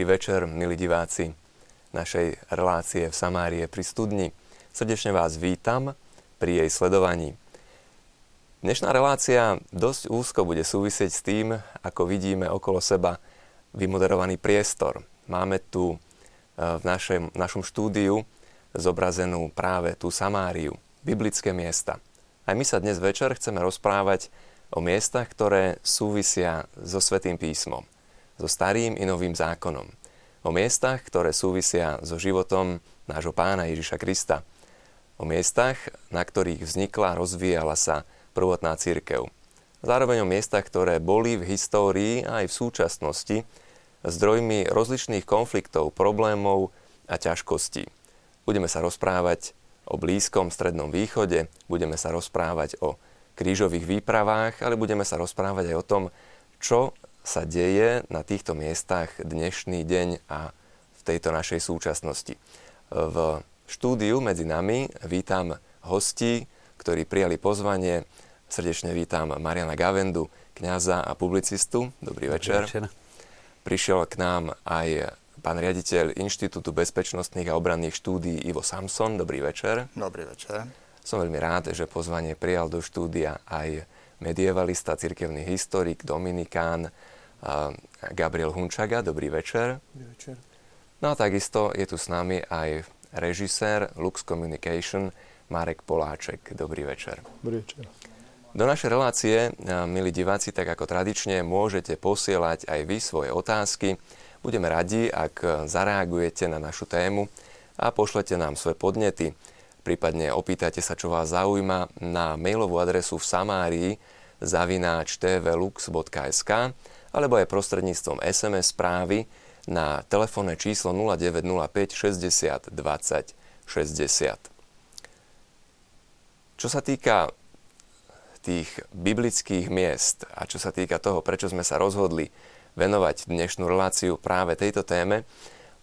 Dobrý večer, milí diváci našej relácie v Samárie pri studni. Srdečne vás vítam pri jej sledovaní. Dnešná relácia dosť úzko bude súvisieť s tým, ako vidíme okolo seba vymoderovaný priestor. Máme tu e, v našem, našom štúdiu zobrazenú práve tú Samáriu, biblické miesta. Aj my sa dnes večer chceme rozprávať o miestach, ktoré súvisia so Svetým písmom so starým i novým zákonom. O miestach, ktoré súvisia so životom nášho pána Ježiša Krista. O miestach, na ktorých vznikla a rozvíjala sa prvotná církev. Zároveň o miestach, ktoré boli v histórii a aj v súčasnosti zdrojmi rozličných konfliktov, problémov a ťažkostí. Budeme sa rozprávať o blízkom strednom východe, budeme sa rozprávať o krížových výpravách, ale budeme sa rozprávať aj o tom, čo sa deje na týchto miestach dnešný deň a v tejto našej súčasnosti. V štúdiu medzi nami vítam hostí, ktorí prijali pozvanie. Srdečne vítam Mariana Gavendu, kňaza a publicistu. Dobrý večer. Dobrý večer. Prišiel k nám aj pán riaditeľ Inštitútu bezpečnostných a obranných štúdií Ivo Samson. Dobrý večer. Dobrý večer. Som veľmi rád, že pozvanie prijal do štúdia aj medievalista, cirkevný historik, dominikán, Gabriel Hunčaga. Dobrý večer. Dobrý večer. No a takisto je tu s nami aj režisér Lux Communication Marek Poláček. Dobrý večer. Dobrý večer. Do našej relácie, milí diváci, tak ako tradične, môžete posielať aj vy svoje otázky. Budeme radi, ak zareagujete na našu tému a pošlete nám svoje podnety. Prípadne opýtajte sa, čo vás zaujíma na mailovú adresu v Samárii zavináč tvlux.sk alebo aj prostredníctvom SMS správy na telefónne číslo 0905 60 20 60. Čo sa týka tých biblických miest a čo sa týka toho, prečo sme sa rozhodli venovať dnešnú reláciu práve tejto téme,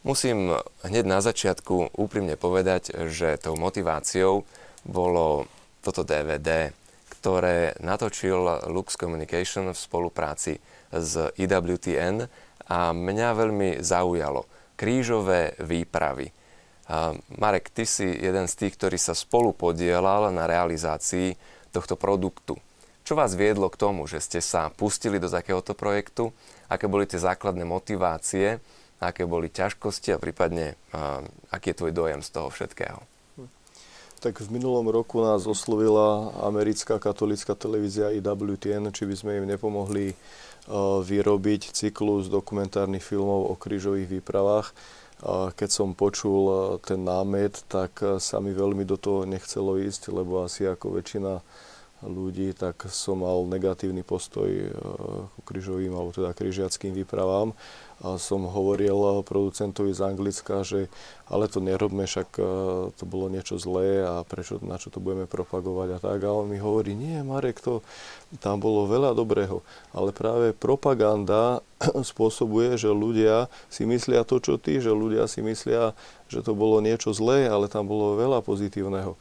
musím hneď na začiatku úprimne povedať, že tou motiváciou bolo toto DVD, ktoré natočil Lux Communication v spolupráci z IWTN a mňa veľmi zaujalo. Krížové výpravy. Marek, ty si jeden z tých, ktorý sa spolu podielal na realizácii tohto produktu. Čo vás viedlo k tomu, že ste sa pustili do takéhoto projektu? Aké boli tie základné motivácie? Aké boli ťažkosti a prípadne aký je tvoj dojem z toho všetkého? Tak v minulom roku nás oslovila americká katolická televízia IWTN, či by sme im nepomohli vyrobiť cyklus dokumentárnych filmov o krížových výpravách. Keď som počul ten námet, tak sa mi veľmi do toho nechcelo ísť, lebo asi ako väčšina ľudí, tak som mal negatívny postoj k krížovým alebo teda krížiackým výpravám som hovoril producentovi z Anglicka, že ale to nerobme, však e, to bolo niečo zlé a prečo, na čo to budeme propagovať a tak. A on mi hovorí, nie Marek, to, tam bolo veľa dobrého, ale práve propaganda spôsobuje, že ľudia si myslia to, čo ty, že ľudia si myslia, že to bolo niečo zlé, ale tam bolo veľa pozitívneho.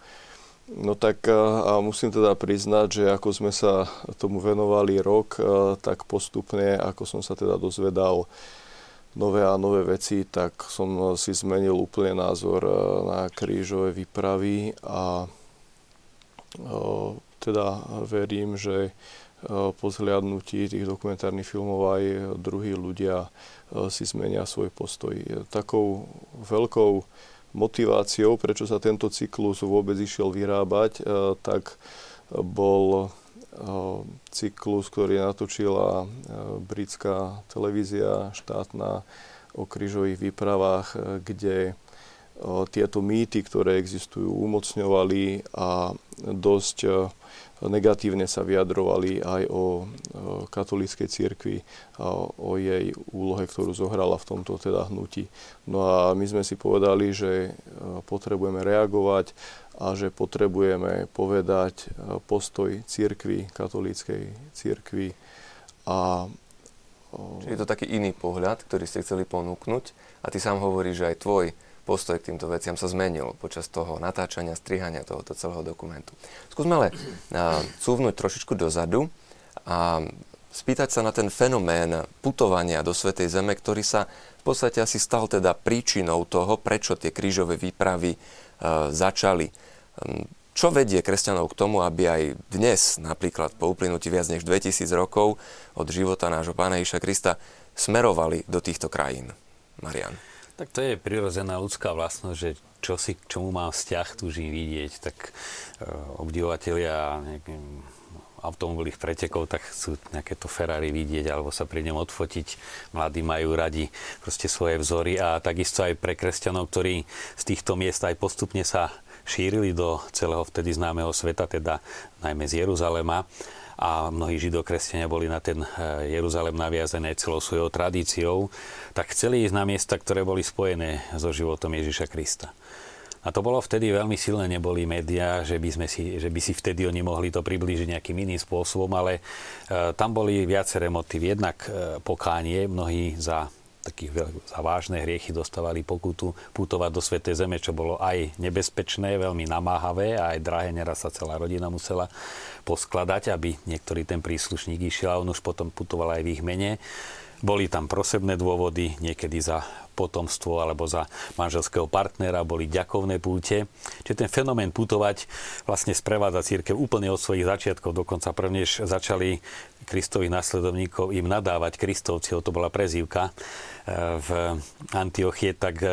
No tak e, a musím teda priznať, že ako sme sa tomu venovali rok, tak postupne, ako som sa teda dozvedal nové a nové veci, tak som si zmenil úplne názor e, na krížové výpravy a e, teda verím, že e, po zhliadnutí tých dokumentárnych filmov aj druhí ľudia si zmenia svoj postoj. Takou veľkou motiváciou, prečo sa tento cyklus vôbec išiel vyrábať, tak bol cyklus, ktorý natočila britská televízia štátna o krížových výpravách, kde tieto mýty, ktoré existujú, umocňovali a dosť negatívne sa vyjadrovali aj o katolíckej cirkvi a o jej úlohe, ktorú zohrala v tomto teda hnutí. No a my sme si povedali, že potrebujeme reagovať a že potrebujeme povedať e, postoj církvy, katolíckej církvy. A, Čiže je to taký iný pohľad, ktorý ste chceli ponúknuť a ty sám hovoríš, že aj tvoj postoj k týmto veciam sa zmenil počas toho natáčania, strihania tohoto celého dokumentu. Skúsme ale cúvnuť trošičku dozadu a spýtať sa na ten fenomén putovania do Svetej Zeme, ktorý sa v podstate asi stal teda príčinou toho, prečo tie krížové výpravy e, začali. Hm, čo vedie kresťanov k tomu, aby aj dnes, napríklad po uplynutí viac než 2000 rokov od života nášho Pána Iša Krista, smerovali do týchto krajín? Marian. Tak to je prirodzená ľudská vlastnosť, že čo si k čomu mám vzťah, túžim vidieť. Tak e, obdivovateľia automobilových pretekov, tak chcú nejaké to Ferrari vidieť alebo sa pri ňom odfotiť. Mladí majú radi proste svoje vzory a takisto aj pre kresťanov, ktorí z týchto miest aj postupne sa šírili do celého vtedy známeho sveta, teda najmä z Jeruzalema a mnohí židokresťania boli na ten eh, Jeruzalem naviazené celou svojou tradíciou, tak chceli ísť na miesta, ktoré boli spojené so životom Ježiša Krista. A to bolo vtedy veľmi silné, neboli médiá, že by, sme si, že by si vtedy oni mohli to priblížiť nejakým iným spôsobom, ale e, tam boli viaceré motívy. Jednak e, pokánie, mnohí za takých za vážne hriechy dostávali pokutu putovať do Svetej Zeme, čo bolo aj nebezpečné, veľmi namáhavé a aj drahé, neraz sa celá rodina musela poskladať, aby niektorý ten príslušník išiel a on už potom putoval aj v ich mene. Boli tam prosebné dôvody, niekedy za potomstvo alebo za manželského partnera, boli ďakovné púte. Čiže ten fenomén putovať vlastne sprevádza církev úplne od svojich začiatkov, dokonca prvnež začali Kristových následovníkov im nadávať Kristovci, to bola prezývka e, v Antiochie, tak e,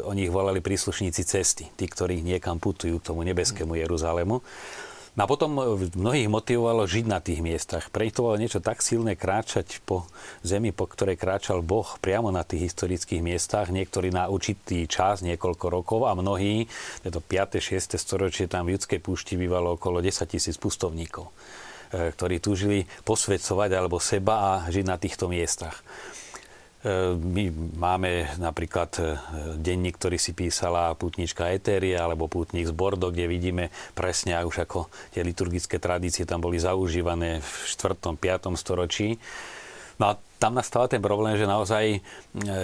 oni ich volali príslušníci cesty, tí, ktorí niekam putujú k tomu nebeskému Jeruzalému. A potom mnohých motivovalo žiť na tých miestach. Pre to bolo niečo tak silné kráčať po zemi, po ktorej kráčal Boh priamo na tých historických miestach, niektorí na určitý čas, niekoľko rokov a mnohí, to 5. 6. storočie, tam v judskej púšti bývalo okolo 10 tisíc pustovníkov e, ktorí túžili posvedcovať alebo seba a žiť na týchto miestach. E, my máme napríklad e, denník, ktorý si písala pútnička Etéria alebo pútnik z Bordo, kde vidíme presne už ako tie liturgické tradície tam boli zaužívané v 4. 5. storočí. No a tam nastáva ten problém, že naozaj e,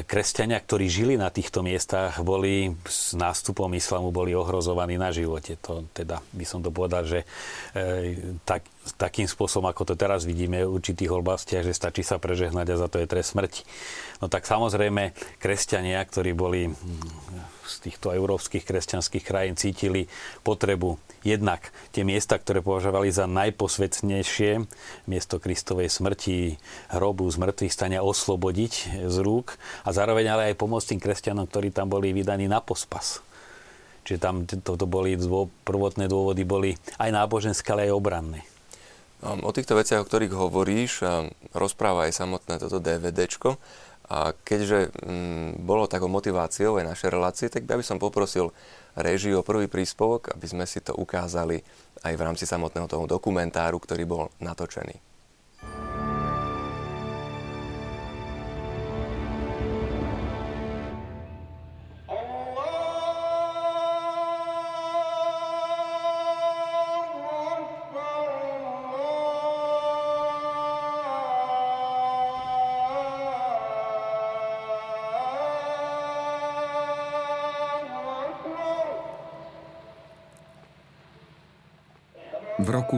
kresťania, ktorí žili na týchto miestach, boli s nástupom islamu boli ohrozovaní na živote. To teda by som to povedal, že e, tak, takým spôsobom, ako to teraz vidíme v určitých oblastiach, že stačí sa prežehnať a za to je trest smrti. No tak samozrejme, kresťania, ktorí boli z týchto európskych kresťanských krajín cítili potrebu jednak tie miesta, ktoré považovali za najposvetnejšie, miesto Kristovej smrti, hrobu, zmrtvých stania oslobodiť z rúk a zároveň ale aj pomôcť tým kresťanom, ktorí tam boli vydaní na pospas. Čiže tam to, to boli dô, prvotné dôvody boli aj náboženské, ale aj obranné. O týchto veciach, o ktorých hovoríš, rozpráva aj samotné toto DVDčko. A keďže mm, bolo takou motiváciou aj naše relácie, tak by som poprosil režiu o prvý príspevok, aby sme si to ukázali aj v rámci samotného toho dokumentáru, ktorý bol natočený. V roku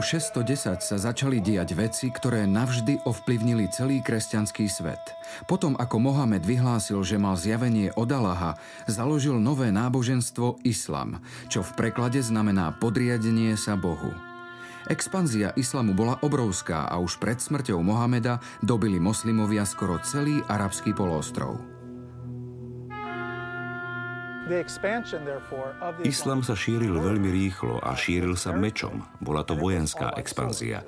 610 sa začali diať veci, ktoré navždy ovplyvnili celý kresťanský svet. Potom, ako Mohamed vyhlásil, že mal zjavenie od Allaha, založil nové náboženstvo Islam, čo v preklade znamená podriadenie sa Bohu. Expanzia islamu bola obrovská a už pred smrťou Mohameda dobili moslimovia skoro celý arabský poloostrov. Islam sa šíril veľmi rýchlo a šíril sa mečom. Bola to vojenská expanzia.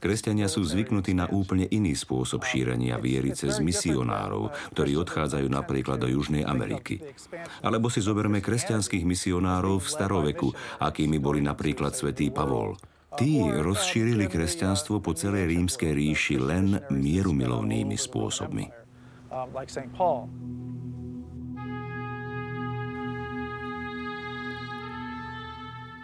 Kresťania sú zvyknutí na úplne iný spôsob šírenia viery cez misionárov, ktorí odchádzajú napríklad do Južnej Ameriky. Alebo si zoberme kresťanských misionárov v staroveku, akými boli napríklad svätý Pavol. Tí rozšírili kresťanstvo po celej rímskej ríši len mierumilovnými spôsobmi.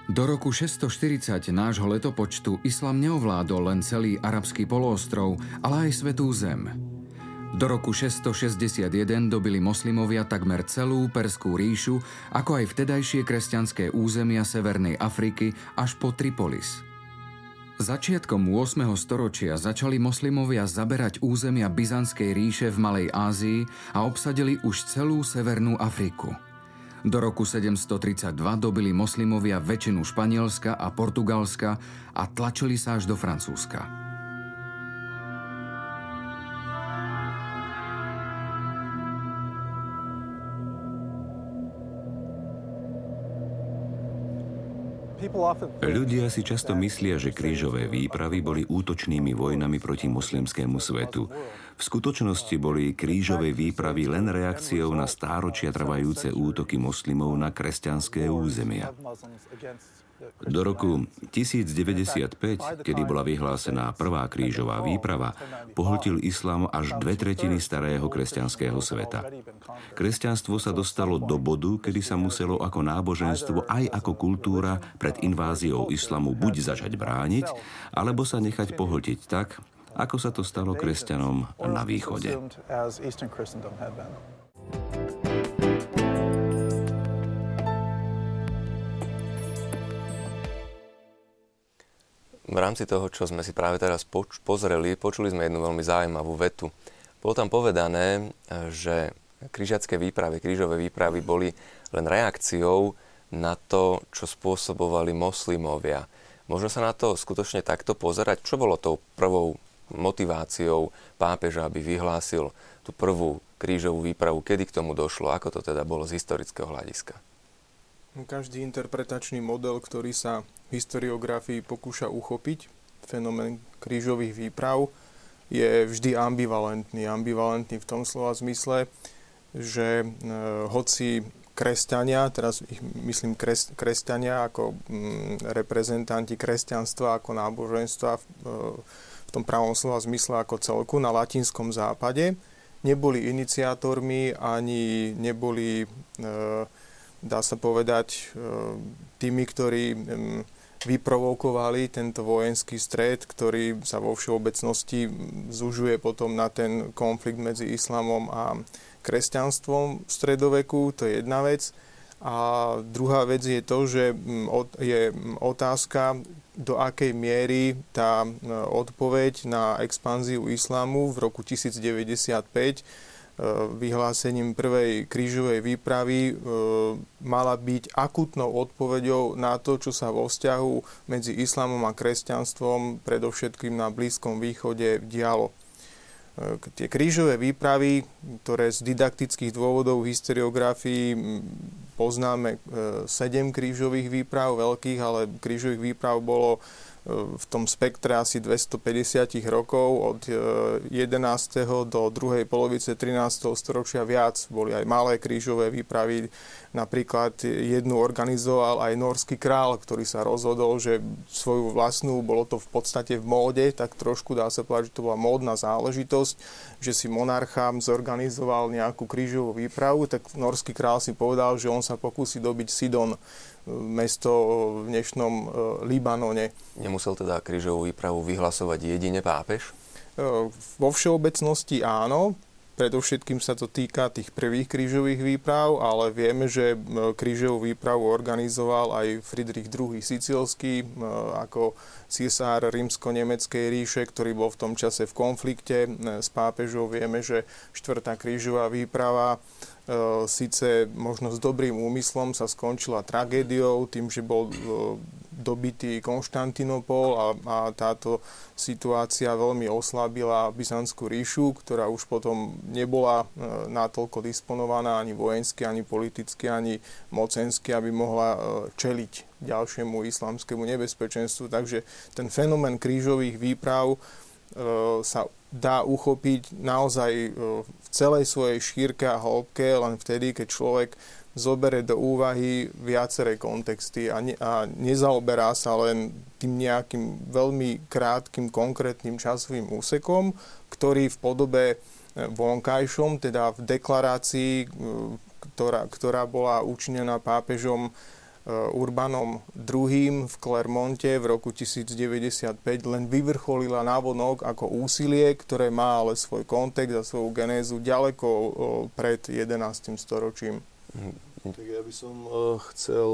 Do roku 640 nášho letopočtu islam neovládol len celý arabský poloostrov, ale aj svetú zem. Do roku 661 dobili moslimovia takmer celú Perskú ríšu, ako aj vtedajšie kresťanské územia Severnej Afriky až po Tripolis. Začiatkom 8. storočia začali moslimovia zaberať územia Byzantskej ríše v Malej Ázii a obsadili už celú Severnú Afriku. Do roku 732 dobili moslimovia väčšinu Španielska a Portugalska a tlačili sa až do Francúzska. Ľudia si často myslia, že krížové výpravy boli útočnými vojnami proti moslimskému svetu. V skutočnosti boli krížové výpravy len reakciou na stáročia trvajúce útoky moslimov na kresťanské územia. Do roku 1095, kedy bola vyhlásená prvá krížová výprava, pohltil islám až dve tretiny starého kresťanského sveta. Kresťanstvo sa dostalo do bodu, kedy sa muselo ako náboženstvo aj ako kultúra pred inváziou islamu buď začať brániť, alebo sa nechať pohltiť tak, ako sa to stalo kresťanom na východe. V rámci toho, čo sme si práve teraz poč- pozreli, počuli sme jednu veľmi zaujímavú vetu. Bolo tam povedané, že križiacké výpravy, krížové výpravy boli len reakciou na to, čo spôsobovali moslimovia. Možno sa na to skutočne takto pozerať. Čo bolo tou prvou motiváciou pápeža, aby vyhlásil tú prvú krížovú výpravu? Kedy k tomu došlo? Ako to teda bolo z historického hľadiska? Každý interpretačný model, ktorý sa v historiografii pokúša uchopiť fenomén krížových výprav, je vždy ambivalentný. Ambivalentný v tom slova zmysle, že e, hoci kresťania, teraz ich myslím kres, kresťania ako mm, reprezentanti kresťanstva, ako náboženstva v, e, v tom pravom slova zmysle ako celku na latinskom západe, neboli iniciátormi ani neboli, e, dá sa povedať, e, tými, ktorí vyprovokovali tento vojenský stred, ktorý sa vo všeobecnosti zužuje potom na ten konflikt medzi islamom a kresťanstvom v stredoveku, to je jedna vec. A druhá vec je to, že je otázka, do akej miery tá odpoveď na expanziu islámu v roku 1095 E, vyhlásením prvej krížovej výpravy e, mala byť akutnou odpoveďou na to, čo sa vo vzťahu medzi islamom a kresťanstvom, predovšetkým na Blízkom východe, dialo. E, tie krížové výpravy, ktoré z didaktických dôvodov v historiografii poznáme sedem krížových výprav veľkých, ale krížových výprav bolo v tom spektre asi 250 rokov od 11. E, do druhej polovice 13. storočia viac. Boli aj malé krížové výpravy. Napríklad jednu organizoval aj norský král, ktorý sa rozhodol, že svoju vlastnú, bolo to v podstate v móde, tak trošku dá sa povedať, že to bola módna záležitosť, že si monarchám zorganizoval nejakú krížovú výpravu, tak norský král si povedal, že on sa pokusí dobiť Sidon mesto v dnešnom e, Libanone. Nemusel teda krížovú výpravu vyhlasovať jedine pápež? E, vo všeobecnosti áno, Predovšetkým sa to týka tých prvých krížových výprav, ale vieme, že e, krížovú výpravu organizoval aj Friedrich II. Sicilský ako cisár rímsko-nemeckej ríše, ktorý bol v tom čase v konflikte s pápežou. Vieme, že štvrtá krížová výprava E, síce možno s dobrým úmyslom sa skončila tragédiou, tým, že bol e, dobitý Konštantinopol a, a táto situácia veľmi oslabila Byzantskú ríšu, ktorá už potom nebola e, natoľko disponovaná ani vojensky, ani politicky, ani mocensky, aby mohla čeliť ďalšiemu islamskému nebezpečenstvu. Takže ten fenomén krížových výprav sa dá uchopiť naozaj e, v celej svojej šírke a hĺbke len vtedy, keď človek zobere do úvahy viaceré kontexty a, ne, a nezaoberá sa len tým nejakým veľmi krátkým, konkrétnym časovým úsekom, ktorý v podobe e, vonkajšom, teda v deklarácii, ktorá, ktorá bola učinená pápežom Eh, Urbanom II. v Clermonte v roku 1095 len vyvrcholila návonok ako úsilie, ktoré má ale svoj kontext a svoju genézu ďaleko eh, pred 11. storočím. Tak ja by som chcel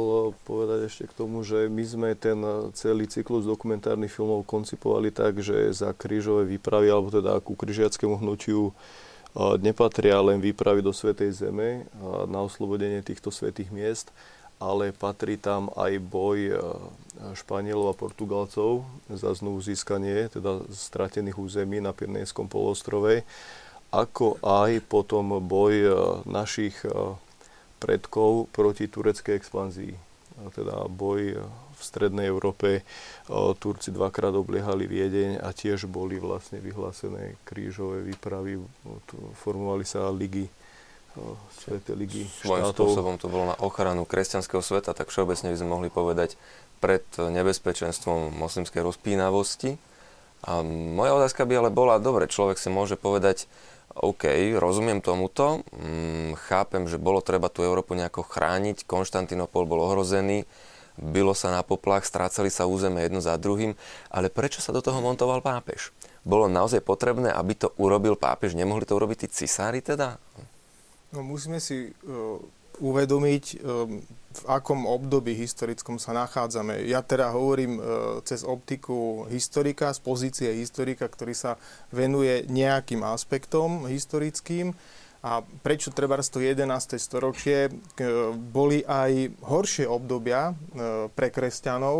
povedať ešte k tomu, že my sme ten celý cyklus dokumentárnych filmov koncipovali tak, že za krížové výpravy, alebo teda ku križiackému hnutiu nepatria len výpravy do Svetej Zeme na oslobodenie týchto svetých miest, ale patrí tam aj boj e, Španielov a Portugalcov za znovu získanie teda stratených území na Pirnejskom polostrove, ako aj potom boj e, našich e, predkov proti tureckej expanzii. Teda boj v strednej Európe. Turci dvakrát obliehali Viedeň a tiež boli vlastne vyhlásené krížové výpravy. Formovali sa ligy Svetej ligy Svojím štátov. spôsobom to bolo na ochranu kresťanského sveta, tak všeobecne by sme mohli povedať pred nebezpečenstvom moslimskej rozpínavosti. A moja otázka by ale bola, dobre, človek si môže povedať, OK, rozumiem tomuto, mm, chápem, že bolo treba tú Európu nejako chrániť, Konštantinopol bol ohrozený, bylo sa na poplach, strácali sa územie jedno za druhým, ale prečo sa do toho montoval pápež? Bolo naozaj potrebné, aby to urobil pápež? Nemohli to urobiť tí cisári teda? No, musíme si uh, uvedomiť, um, v akom období historickom sa nachádzame. Ja teda hovorím uh, cez optiku historika, z pozície historika, ktorý sa venuje nejakým aspektom historickým. A prečo treba to 11. storočie boli aj horšie obdobia pre kresťanov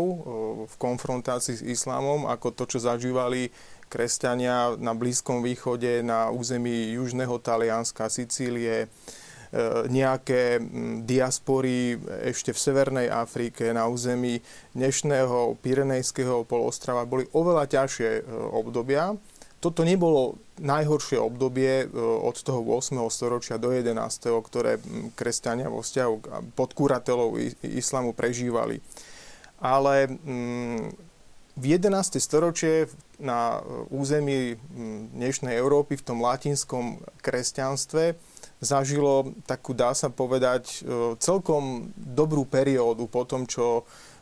v konfrontácii s islámom, ako to, čo zažívali kresťania na Blízkom východe, na území južného Talianska, Sicílie, e, nejaké diaspory ešte v Severnej Afrike, na území dnešného Pirenejského polostrava boli oveľa ťažšie e, obdobia. Toto nebolo najhoršie obdobie e, od toho 8. storočia do 11., ktoré kresťania vo vzťahu pod kuratelou islamu prežívali. Ale v 11. storočie na území dnešnej Európy v tom latinskom kresťanstve zažilo takú, dá sa povedať, e, celkom dobrú periódu po tom, čo E,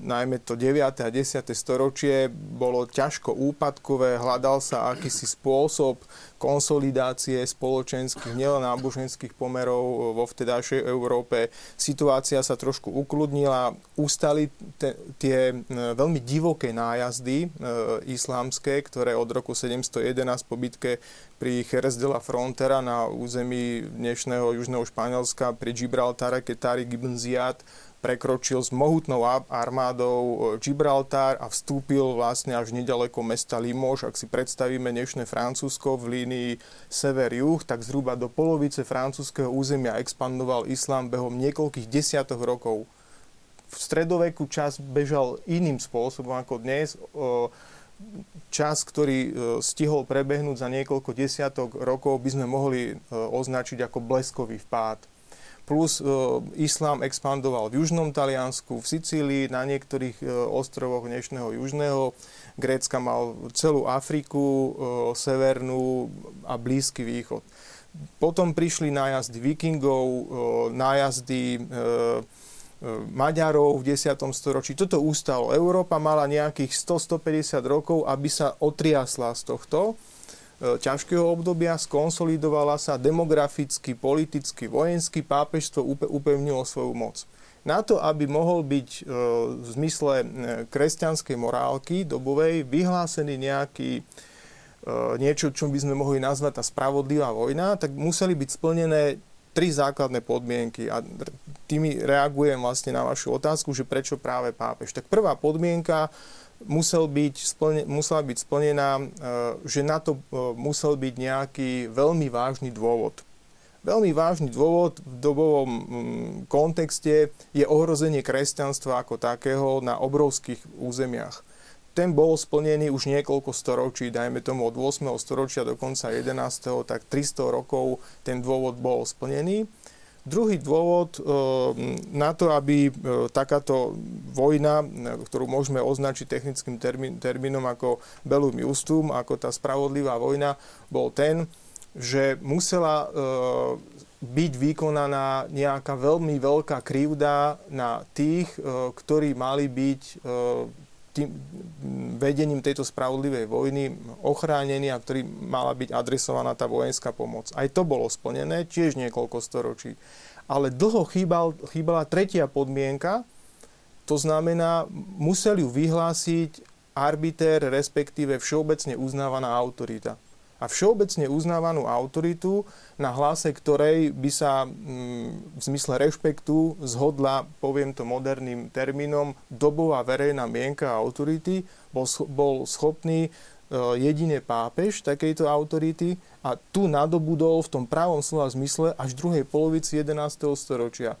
najmä to 9. a 10. storočie bolo ťažko úpadkové, hľadal sa akýsi spôsob konsolidácie spoločenských, nielen náboženských pomerov vo vtedajšej Európe. Situácia sa trošku ukludnila, ustali te, tie e, veľmi divoké nájazdy e, islámske, ktoré od roku 711 po bitke pri Jerez de la Frontera na území dnešného južného Španielska pri Gibraltare, keď Tariq ibn Ziyad prekročil s mohutnou armádou e, Gibraltar a vstúpil vlastne až nedaleko mesta Limoges. Ak si predstavíme dnešné Francúzsko v línii sever-juh, tak zhruba do polovice francúzského územia expandoval islám behom niekoľkých desiatok rokov. V stredoveku čas bežal iným spôsobom ako dnes. Čas, ktorý e, stihol prebehnúť za niekoľko desiatok rokov, by sme mohli e, označiť ako bleskový vpád plus e, islám expandoval v južnom Taliansku, v Sicílii, na niektorých e, ostrovoch dnešného južného Grécka mal celú Afriku, e, severnú a Blízky východ. Potom prišli nájazdy vikingov, nájazdy Maďarov v 10. storočí. Toto ústalo. Európa mala nejakých 100-150 rokov, aby sa otriasla z tohto. E, ťažkého obdobia, skonsolidovala sa demograficky, politicky, vojensky, pápežstvo upevnilo svoju moc. Na to, aby mohol byť e, v zmysle e, kresťanskej morálky dobovej vyhlásený nejaký niečo, čo by sme mohli nazvať tá spravodlivá vojna, tak museli byť splnené tri základné podmienky a tými reagujem vlastne na vašu otázku, že prečo práve pápež. Tak prvá podmienka musel byť splne, musela byť splnená, e, že na to e, musel byť nejaký veľmi vážny dôvod. Veľmi vážny dôvod v dobovom kontexte je ohrozenie kresťanstva ako takého na obrovských územiach. Ten bol splnený už niekoľko storočí, dajme tomu od 8. storočia do konca 11. tak 300 rokov ten dôvod bol splnený. Druhý dôvod eh, na to, aby eh, takáto vojna, ktorú môžeme označiť technickým termín, termínom ako Bellum Justum, ako tá spravodlivá vojna, bol ten, že musela eh, byť vykonaná nejaká veľmi veľká krivda na tých, ktorí mali byť tým vedením tejto spravodlivej vojny ochránený a ktorý mala byť adresovaná tá vojenská pomoc. Aj to bolo splnené, tiež niekoľko storočí. Ale dlho chýbal, chýbala tretia podmienka, to znamená, museli ju vyhlásiť arbiter, respektíve všeobecne uznávaná autorita a všeobecne uznávanú autoritu, na hlase ktorej by sa mm, v zmysle rešpektu zhodla, poviem to moderným termínom, dobová verejná mienka autority, bol, bol schopný e, jediné pápež takejto autority a tu nadobudol v tom právom slova zmysle až v druhej polovici 11. storočia.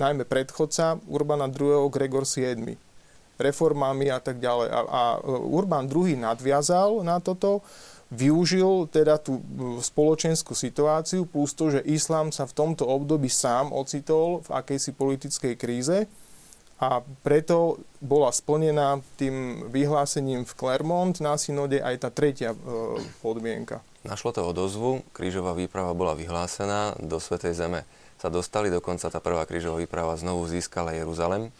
Najmä predchodca Urbana II. Gregor VII reformami a tak ďalej. A, a Urban II nadviazal na toto využil teda tú spoločenskú situáciu plus to, že islám sa v tomto období sám ocitol v akejsi politickej kríze a preto bola splnená tým vyhlásením v Clermont na synode aj tá tretia e, podmienka. Našlo to odozvu, krížová výprava bola vyhlásená, do Svetej Zeme sa dostali, dokonca tá prvá krížová výprava znovu získala Jeruzalem.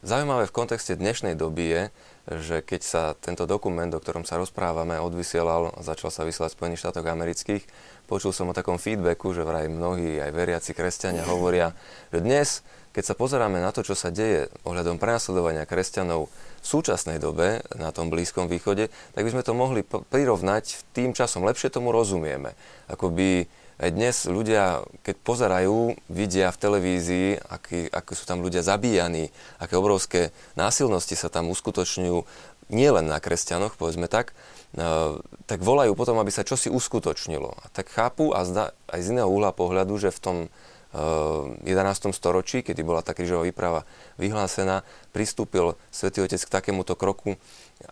Zaujímavé v kontexte dnešnej doby je, že keď sa tento dokument, o ktorom sa rozprávame, odvysielal, začal sa vysielať v Spojených štátoch amerických, počul som o takom feedbacku, že vraj mnohí aj veriaci kresťania hovoria, že dnes, keď sa pozeráme na to, čo sa deje ohľadom prenasledovania kresťanov v súčasnej dobe na tom Blízkom východe, tak by sme to mohli prirovnať tým časom. Lepšie tomu rozumieme. Akoby aj dnes ľudia, keď pozerajú, vidia v televízii, aký, ako sú tam ľudia zabíjaní, aké obrovské násilnosti sa tam uskutočňujú, nielen na kresťanoch, povedzme tak, uh, tak volajú potom, aby sa čosi uskutočnilo. A tak chápu a zda, aj z iného uhla pohľadu, že v tom uh, 11. storočí, kedy bola tá krížová výprava vyhlásená, pristúpil svätý Otec k takémuto kroku,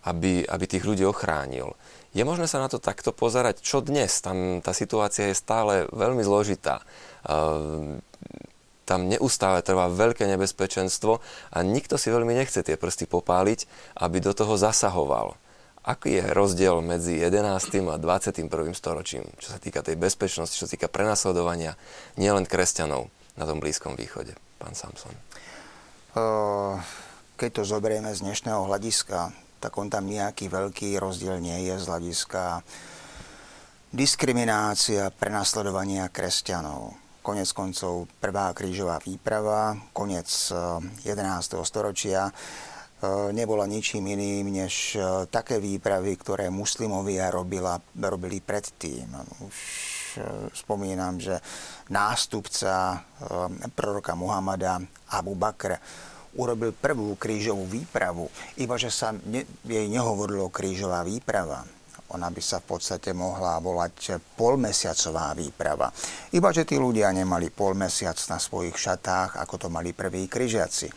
aby, aby tých ľudí ochránil. Je možné sa na to takto pozerať? Čo dnes? Tam tá situácia je stále veľmi zložitá. Ehm, tam neustále trvá veľké nebezpečenstvo a nikto si veľmi nechce tie prsty popáliť, aby do toho zasahoval. Aký je rozdiel medzi 11. a 21. storočím, čo sa týka tej bezpečnosti, čo sa týka prenasledovania nielen kresťanov na tom Blízkom východe? Pán Samson. Keď to zoberieme z dnešného hľadiska, tak on tam nejaký veľký rozdiel nie je z hľadiska diskriminácia, prenasledovania kresťanov. Konec koncov prvá krížová výprava, konec 11. Eh, storočia, eh, nebola ničím iným než eh, také výpravy, ktoré muslimovia robila, robili predtým. Už spomínam, že nástupca proroka Muhammada Abu Bakr urobil prvú krížovú výpravu, iba že sa ne, jej nehovorilo krížová výprava. Ona by sa v podstate mohla volať polmesiacová výprava. Iba že tí ľudia nemali polmesiac na svojich šatách, ako to mali prví križiaci.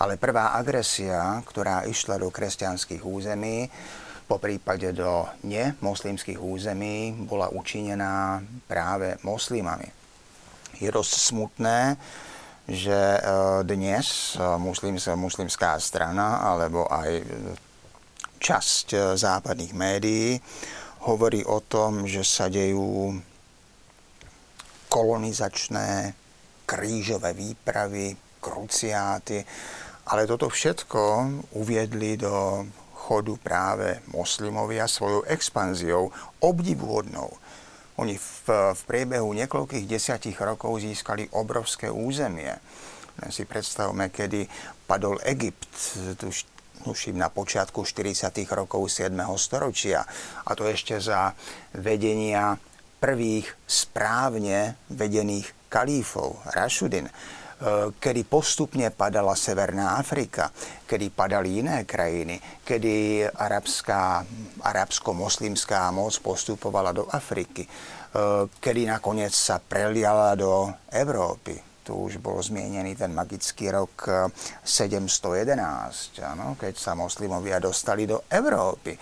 Ale prvá agresia, ktorá išla do kresťanských území, po prípade do nemoslimských území, bola učinená práve moslimami. Je dosť smutné, že e, dnes e, muslimská strana alebo aj časť e, západných médií hovorí o tom, že sa dejú kolonizačné krížové výpravy, kruciáty, ale toto všetko uviedli do chodu práve moslimovia svojou expanziou obdivuhodnou oni v, v priebehu niekoľkých desiatich rokov získali obrovské územie. Si predstavme, kedy padol Egypt, tuším na počiatku 40. rokov 7. storočia. A to ešte za vedenia prvých správne vedených kalífov, Rašudin kedy postupne padala Severná Afrika, kedy padali iné krajiny, kedy arabská, arabsko-moslimská moc postupovala do Afriky, e, kedy nakoniec sa preliala do Európy. Tu už bol zmienený ten magický rok 711, e, ano, keď sa moslimovia dostali do Európy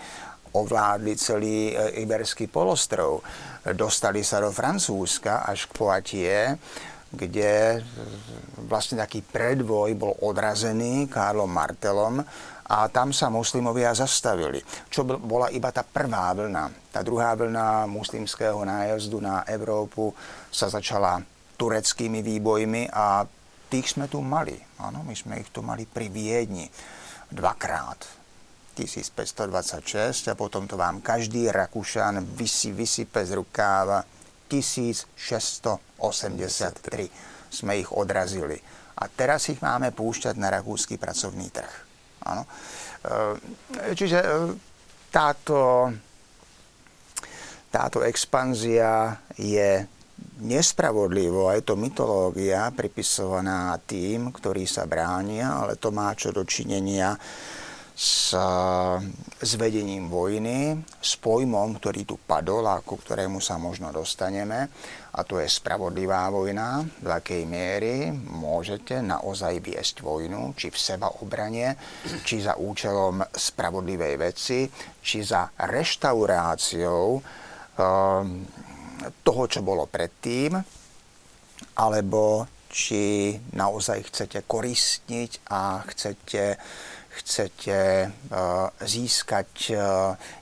ovládli celý Iberský polostrov. Dostali sa do Francúzska až k Poitiers kde vlastne taký predvoj bol odrazený Karlom Martelom a tam sa muslimovia zastavili. Čo bola iba tá prvá vlna. Tá druhá vlna muslimského nájazdu na Európu sa začala tureckými výbojmi a tých sme tu mali. Áno, my sme ich tu mali pri Viedni dvakrát. 1526 a potom to vám každý Rakúšan vysí, vysype z rukáva 1683. Sme ich odrazili. A teraz ich máme púšťať na rakúsky pracovný trh. Áno. E, čiže e, táto, táto expanzia je nespravodlivo, je to mytológia pripisovaná tým, ktorí sa bránia, ale to má čo dočinenia s, s vedením vojny, s pojmom, ktorý tu padol a ku ktorému sa možno dostaneme. A to je spravodlivá vojna, v akej miery môžete naozaj viesť vojnu, či v seba obranie, či za účelom spravodlivej veci, či za reštauráciou um, toho, čo bolo predtým, alebo či naozaj chcete koristniť a chcete, chcete uh, získať uh,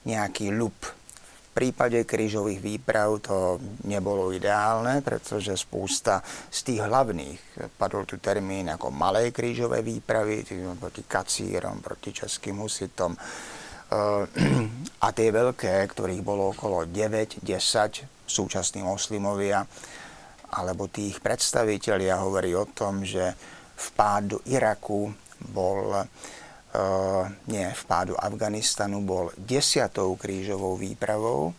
nejaký ľub. V prípade krížových výprav to nebolo ideálne, pretože spústa z tých hlavných, padol tu termín ako malé krížové výpravy, proti kacírom, proti českým husitom, uh, a tie veľké, ktorých bolo okolo 9, 10, súčasní moslimovia, alebo tých predstavitelia hovorí o tom, že vpád do Iraku bol, nie, vpád do Afganistanu bol desiatou krížovou výpravou.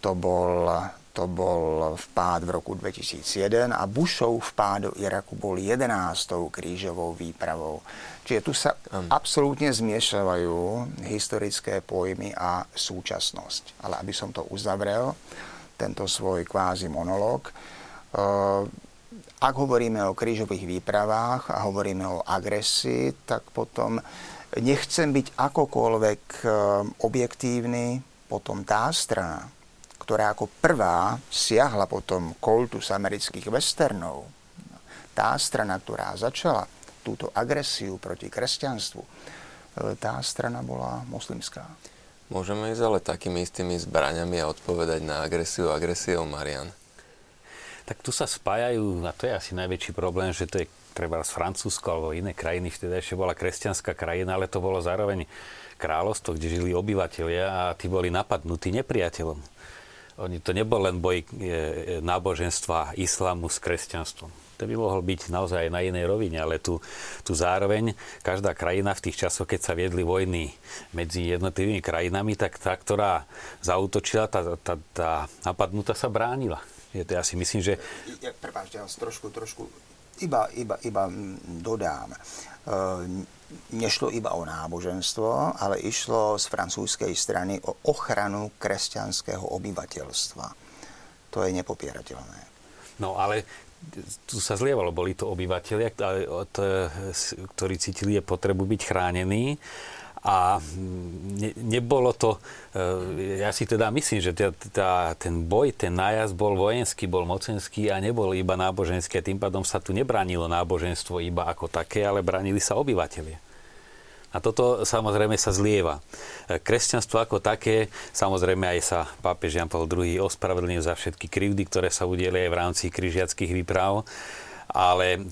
To bol, to bol vpád v roku 2001 a Bushov vpád do Iraku bol jedenáctou krížovou výpravou. Čiže tu sa um. absolútne zmiešavajú historické pojmy a súčasnosť. Ale aby som to uzavrel, tento svoj kvázi monológ. Eh, ak hovoríme o krížových výpravách a hovoríme o agresii, tak potom nechcem byť akokoľvek eh, objektívny, potom tá strana, ktorá ako prvá siahla potom koltus amerických westernov, tá strana, ktorá začala túto agresiu proti kresťanstvu, eh, tá strana bola moslimská. Môžeme ísť ale takými istými zbraňami a odpovedať na agresiu agresiou, Marian. Tak tu sa spájajú, a to je asi najväčší problém, že to je treba z Francúzsko alebo iné krajiny, vtedy ešte bola kresťanská krajina, ale to bolo zároveň kráľovstvo, kde žili obyvateľia a tí boli napadnutí nepriateľom. Oni, to nebol len boj e, e, náboženstva islamu s kresťanstvom to by mohol byť naozaj na inej rovine, ale tu, tu zároveň každá krajina v tých časoch, keď sa viedli vojny medzi jednotlivými krajinami, tak tá, ktorá zautočila, tá, tá, tá napadnutá sa bránila. Ja si myslím, že... Prepáčte, ja trošku, trošku iba, iba, iba dodám. E, nešlo iba o náboženstvo, ale išlo z francúzskej strany o ochranu kresťanského obyvateľstva. To je nepopierateľné. No ale tu sa zlievalo, boli to obyvateľia, ktorí cítili potrebu byť chránení a ne, nebolo to, e, ja si teda myslím, že tá, tá, ten boj, ten nájazd bol vojenský, bol mocenský a nebol iba náboženský tým pádom sa tu nebránilo náboženstvo iba ako také, ale bránili sa obyvateľia. A toto samozrejme sa zlieva. Kresťanstvo ako také, samozrejme aj sa pápež Jan Paul II ospravedlnil za všetky krivdy, ktoré sa udieli aj v rámci križiackých výprav, ale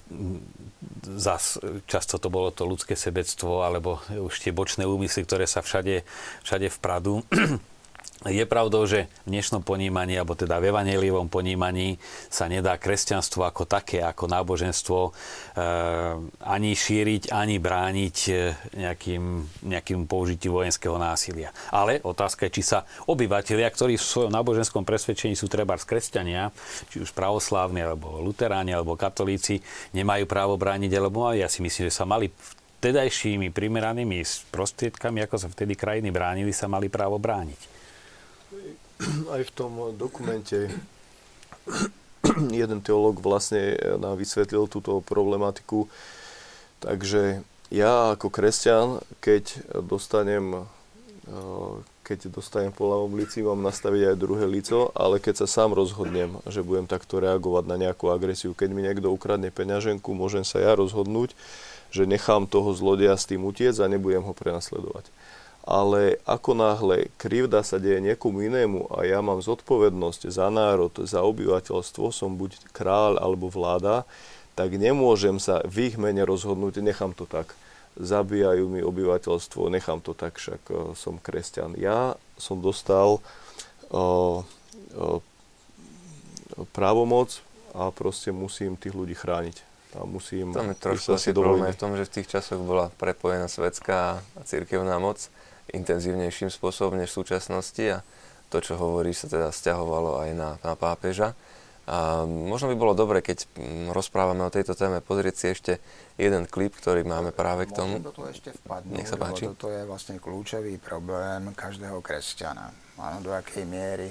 zas často to bolo to ľudské sebectvo alebo už tie bočné úmysly, ktoré sa všade, všade vpradú. Je pravdou, že v dnešnom ponímaní, alebo teda v evaneliovom ponímaní sa nedá kresťanstvo ako také, ako náboženstvo e, ani šíriť, ani brániť e, nejakým, nejakým použitím vojenského násilia. Ale otázka je, či sa obyvateľia, ktorí v svojom náboženskom presvedčení sú treba z kresťania, či už pravoslávni, alebo luteráni, alebo katolíci, nemajú právo brániť, alebo ja si myslím, že sa mali vtedajšími primeranými prostriedkami, ako sa vtedy krajiny bránili, sa mali právo brániť aj v tom dokumente jeden teológ vlastne nám vysvetlil túto problematiku. Takže ja ako kresťan, keď dostanem keď dostanem po ľavom lici, mám nastaviť aj druhé lico, ale keď sa sám rozhodnem, že budem takto reagovať na nejakú agresiu, keď mi niekto ukradne peňaženku, môžem sa ja rozhodnúť, že nechám toho zlodeja s tým utiec a nebudem ho prenasledovať ale ako náhle krivda sa deje niekomu inému a ja mám zodpovednosť za národ, za obyvateľstvo, som buď kráľ alebo vláda, tak nemôžem sa v ich mene rozhodnúť, nechám to tak. zabíjajú mi obyvateľstvo, nechám to tak, však uh, som kresťan. Ja som dostal uh, uh, právomoc a proste musím tých ľudí chrániť. A musím Tam je trošku asi problém v tom, že v tých časoch bola prepojená svetská a církevná moc intenzívnejším spôsobom než v súčasnosti a to, čo hovorí, sa teda stiahovalo aj na, na pápeža. A možno by bolo dobre, keď mm, rozprávame o tejto téme, pozrieť si ešte jeden klip, ktorý máme práve k tomu. Môžem do toho ešte vpadnúť, Nech sa páči. Toto je vlastne kľúčový problém každého kresťana. Áno, do akej miery.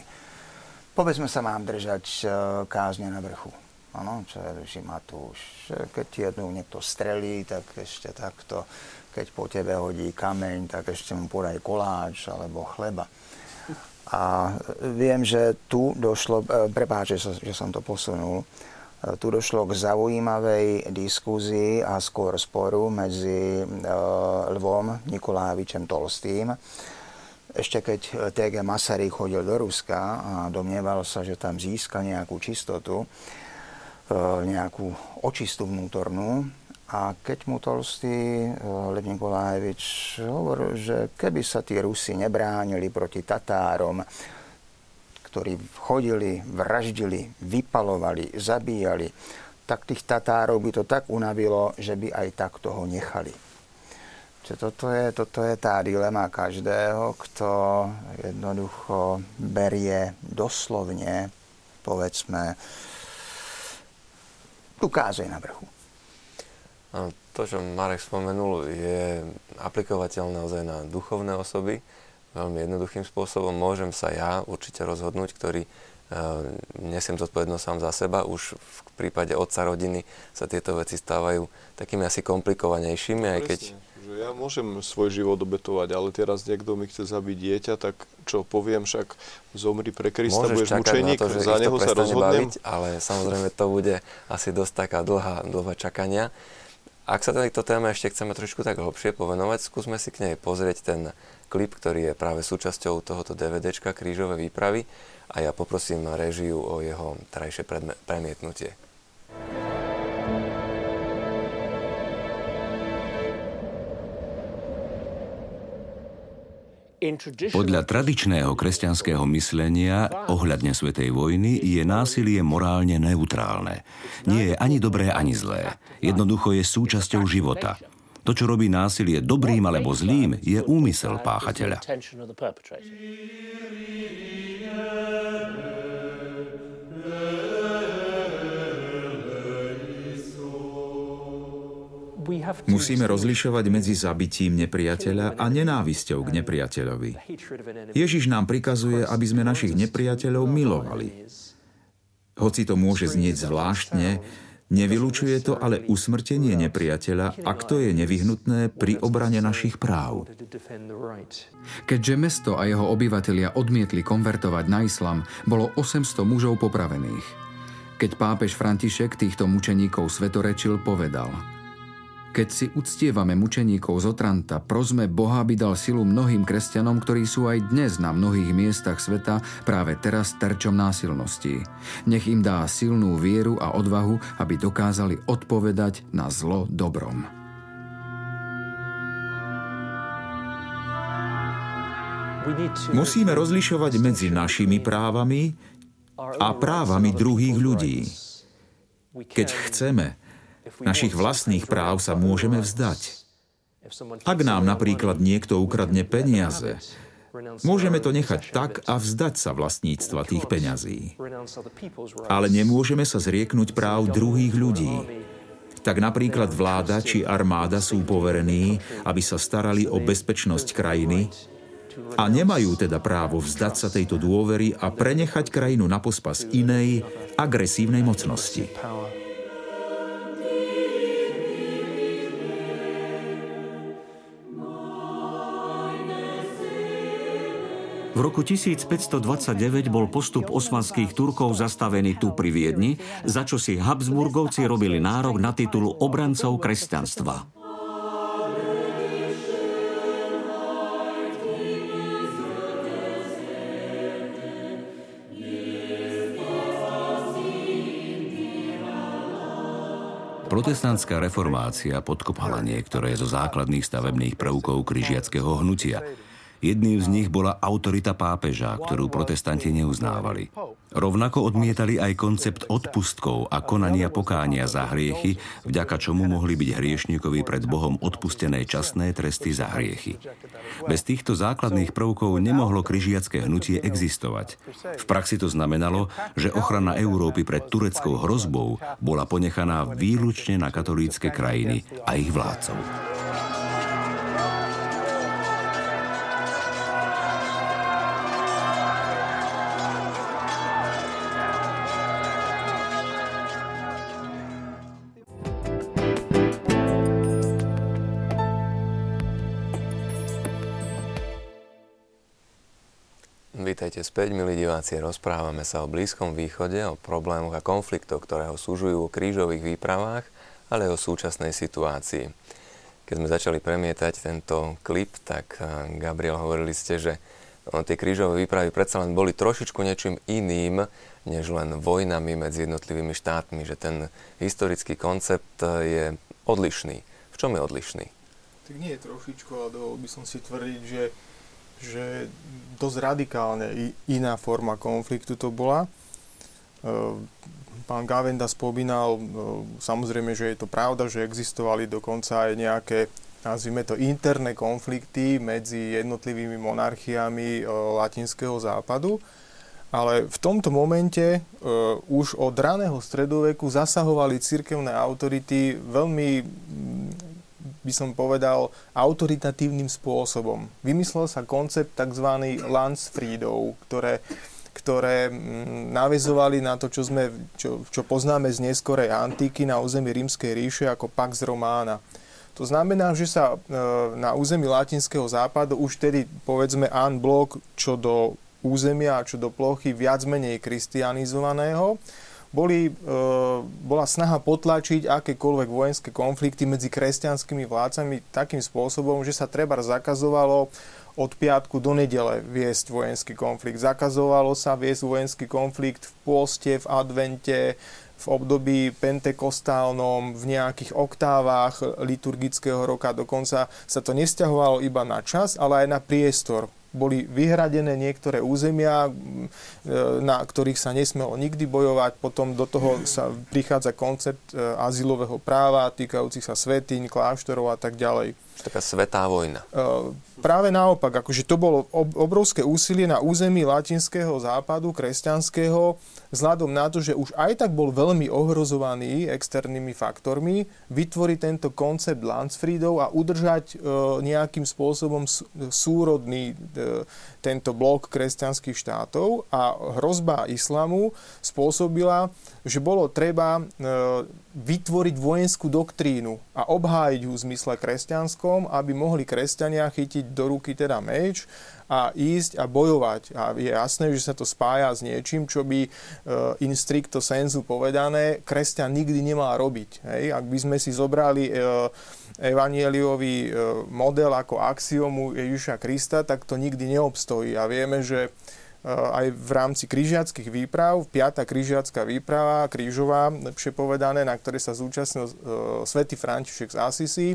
Povedzme sa mám držať e, kázne na vrchu. Áno, čo je Matúš. Keď jednu niekto strelí, tak ešte takto. Keď po tebe hodí kameň, tak ešte mu podaj koláč alebo chleba. A viem, že tu došlo, e, prepáč, že, som to posunul, e, tu došlo k zaujímavej diskúzii a skôr sporu medzi e, Lvom Nikolávičem Tolstým. Ešte keď T.G. Masaryk chodil do Ruska a domnieval sa, že tam získa nejakú čistotu, nejakú očistu vnútornú, a keď mu Tolstý, eh, Lev Nikolajevič, hovoril, že keby sa tí Rusi nebránili proti Tatárom, ktorí chodili, vraždili, vypalovali, zabíjali, tak tých Tatárov by to tak unavilo, že by aj tak toho nechali. Čiže toto je, toto je tá dilema každého, kto jednoducho berie doslovne, povedzme, kázeň na vrchu. To, čo Marek spomenul, je aplikovateľné naozaj na duchovné osoby. Veľmi jednoduchým spôsobom môžem sa ja určite rozhodnúť, ktorý uh, nesiem zodpovednosť sám za seba. Už v prípade otca rodiny sa tieto veci stávajú takými asi komplikovanejšími, aj keď... Že ja môžem svoj život obetovať, ale teraz niekto mi chce zabiť dieťa, tak čo poviem, však zomri pre Krista, Môžeš budeš mučeník, na to, že za neho sa rozhodnem. Baviť, ale samozrejme to bude asi dosť taká dlhá, dlhá čakania. Ak sa tejto téme ešte chceme trošku tak hlbšie povenovať, skúsme si k nej pozrieť ten klip, ktorý je práve súčasťou tohoto DVDčka Krížové výpravy a ja poprosím režiu o jeho trajšie premietnutie. Podľa tradičného kresťanského myslenia ohľadne Svetej vojny je násilie morálne neutrálne. Nie je ani dobré, ani zlé. Jednoducho je súčasťou života. To, čo robí násilie dobrým alebo zlým, je úmysel páchateľa. Musíme rozlišovať medzi zabitím nepriateľa a nenávisťou k nepriateľovi. Ježiš nám prikazuje, aby sme našich nepriateľov milovali. Hoci to môže znieť zvláštne, nevylučuje to ale usmrtenie nepriateľa, ak to je nevyhnutné pri obrane našich práv. Keďže mesto a jeho obyvatelia odmietli konvertovať na islam, bolo 800 mužov popravených. Keď pápež František týchto mučeníkov svetorečil, povedal – keď si uctievame mučeníkov z Otranta, prosme Boha, aby dal silu mnohým kresťanom, ktorí sú aj dnes na mnohých miestach sveta práve teraz terčom násilnosti. Nech im dá silnú vieru a odvahu, aby dokázali odpovedať na zlo dobrom. Musíme rozlišovať medzi našimi právami a právami druhých ľudí. Keď chceme, Našich vlastných práv sa môžeme vzdať. Ak nám napríklad niekto ukradne peniaze, môžeme to nechať tak a vzdať sa vlastníctva tých peňazí. Ale nemôžeme sa zrieknúť práv druhých ľudí. Tak napríklad vláda či armáda sú poverení, aby sa starali o bezpečnosť krajiny a nemajú teda právo vzdať sa tejto dôvery a prenechať krajinu na pospas inej, agresívnej mocnosti. V roku 1529 bol postup osmanských Turkov zastavený tu pri Viedni, za čo si Habsburgovci robili nárok na titul obrancov kresťanstva. Protestantská reformácia podkopala niektoré zo základných stavebných prvkov križiackého hnutia. Jedným z nich bola autorita pápeža, ktorú protestanti neuznávali. Rovnako odmietali aj koncept odpustkov a konania pokánia za hriechy, vďaka čomu mohli byť hriešníkovi pred Bohom odpustené časné tresty za hriechy. Bez týchto základných prvkov nemohlo križiacké hnutie existovať. V praxi to znamenalo, že ochrana Európy pred tureckou hrozbou bola ponechaná výlučne na katolícke krajiny a ich vládcov. Vítajte späť, milí diváci. Rozprávame sa o Blízkom východe, o problémoch a konfliktoch, ktoré ho súžujú o krížových výpravách, ale aj o súčasnej situácii. Keď sme začali premietať tento klip, tak eh, Gabriel hovorili ste, že tie krížové výpravy predsa len boli trošičku niečím iným, než len vojnami medzi jednotlivými štátmi, že ten historický koncept eh, je odlišný. V čom je odlišný? Tak nie je trošičku, ale dovolil by som si tvrdiť, že že dosť radikálne iná forma konfliktu to bola. E, pán Gavenda spomínal, e, samozrejme, že je to pravda, že existovali dokonca aj nejaké nazvime to interné konflikty medzi jednotlivými monarchiami e, latinského západu. Ale v tomto momente uh, už od raného stredoveku zasahovali cirkevné autority veľmi by som povedal, autoritatívnym spôsobom. Vymyslel sa koncept tzv. Landsfriedov, ktoré ktoré mm, navezovali na to, čo, sme, čo, čo poznáme z neskorej antiky na území Rímskej ríše ako Pax Romana. To znamená, že sa e, na území latinského západu už tedy povedzme blok čo do územia a čo do plochy viac menej kristianizovaného boli, e, bola snaha potlačiť akékoľvek vojenské konflikty medzi kresťanskými vládcami takým spôsobom, že sa treba zakazovalo od piatku do nedele viesť vojenský konflikt. Zakazovalo sa viesť vojenský konflikt v pôste, v advente, v období pentekostálnom, v nejakých oktávach liturgického roka. Dokonca sa to nesťahovalo iba na čas, ale aj na priestor boli vyhradené niektoré územia, na ktorých sa nesmelo nikdy bojovať. Potom do toho sa prichádza koncept e, azylového práva týkajúcich sa svetiň, kláštorov a tak ďalej. Taká svetá vojna. Práve naopak, akože to bolo obrovské úsilie na území latinského západu, kresťanského, vzhľadom na to, že už aj tak bol veľmi ohrozovaný externými faktormi, vytvoriť tento koncept Landsfriedov a udržať nejakým spôsobom súrodný tento blok kresťanských štátov a hrozba islamu spôsobila, že bolo treba vytvoriť vojenskú doktrínu a obhájiť ju v zmysle kresťanskom, aby mohli kresťania chytiť do ruky teda meč a ísť a bojovať. A je jasné, že sa to spája s niečím, čo by e, in stricto sensu povedané kresťan nikdy nemal robiť. Hej? Ak by sme si zobrali e, evanieliový model ako axiomu Ježiša Krista, tak to nikdy neobstojí. A vieme, že Eh, aj v rámci križiackých výprav, piata križiacká výprava, krížová, lepšie povedané, na ktorej sa zúčastnil uh, svätý František z Asisi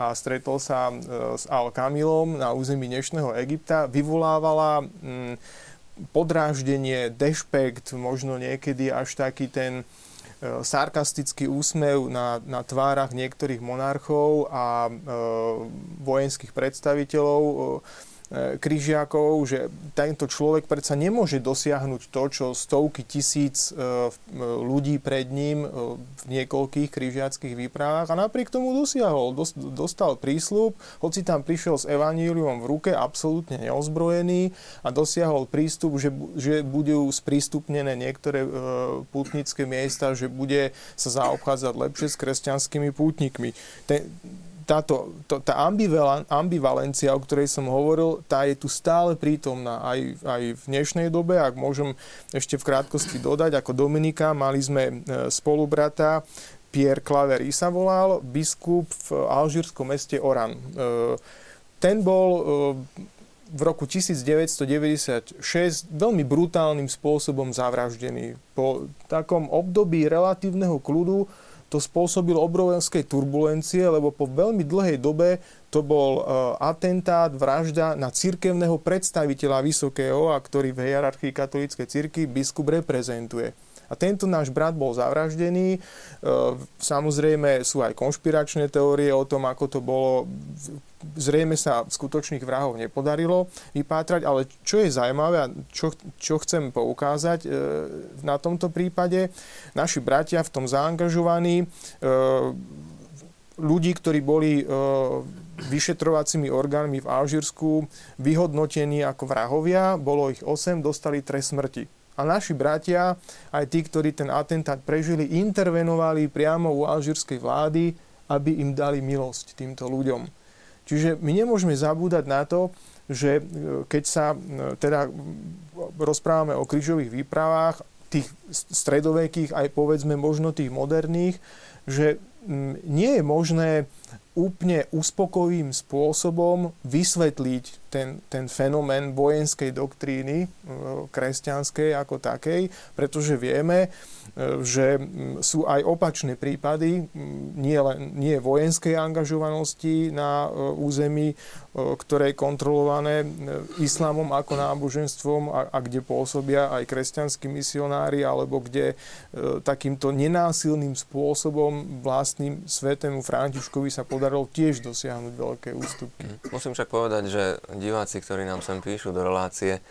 a stretol sa uh, s Al-Kamilom na území dnešného Egypta, vyvolávala um, podráždenie, dešpekt, možno niekedy až taký ten sarkastický úsmev na, na tvárach niektorých monarchov a e, vojenských predstaviteľov. E, E, kryžiakov, že tento človek predsa nemôže dosiahnuť to, čo stovky tisíc e, ľudí pred ním e, v niekoľkých kryžiackých výpravách a napriek tomu dosiahol. Dostal prísľub, hoci tam prišiel s evanílium v ruke, absolútne neozbrojený a dosiahol prístup, že, že budú sprístupnené niektoré pútnické miesta, že bude sa zaobchádzať lepšie s kresťanskými pútnikmi. Ten, táto, to, tá ambivalencia, o ktorej som hovoril, tá je tu stále prítomná aj, aj v dnešnej dobe. Ak môžem ešte v krátkosti dodať, ako Dominika mali sme e, spolubrata, Pierre Clavery sa volal, biskup v alžírskom meste Oran. E, ten bol e, v roku 1996 veľmi brutálnym spôsobom zavraždený. Po takom období relatívneho kľudu to spôsobilo obrovské turbulencie, lebo po veľmi dlhej dobe to bol atentát, vražda na cirkevného predstaviteľa vysokého, a ktorý v hierarchii katolíckej cirky biskup reprezentuje. A tento náš brat bol zavraždený. E, samozrejme sú aj konšpiračné teórie o tom, ako to bolo. Zrejme sa skutočných vrahov nepodarilo vypátrať, ale čo je zaujímavé a čo, čo chcem poukázať e, na tomto prípade, naši bratia v tom zaangažovaní, e, ľudí, ktorí boli vyšetrovacími orgánmi v Alžírsku vyhodnotení ako vrahovia, bolo ich 8, dostali trest smrti. A naši bratia, aj tí, ktorí ten atentát prežili, intervenovali priamo u alžírskej vlády, aby im dali milosť týmto ľuďom. Čiže my nemôžeme zabúdať na to, že e, keď sa e, teda rozprávame o krížových výpravách, tých stredovekých, aj povedzme možno tých moderných, že nie je možné úplne uspokojivým spôsobom vysvetliť ten, ten fenomén vojenskej doktríny e, kresťanskej ako takej, pretože vieme, že sú aj opačné prípady, nie, len, nie vojenskej angažovanosti na e, území, ktoré je kontrolované islámom ako náboženstvom a, a kde pôsobia aj kresťanskí misionári, alebo kde takýmto nenásilným spôsobom vlastným svetému Františkovi sa podarilo tiež dosiahnuť veľké ústupky. Musím však povedať, že diváci, ktorí nám sem píšu do relácie,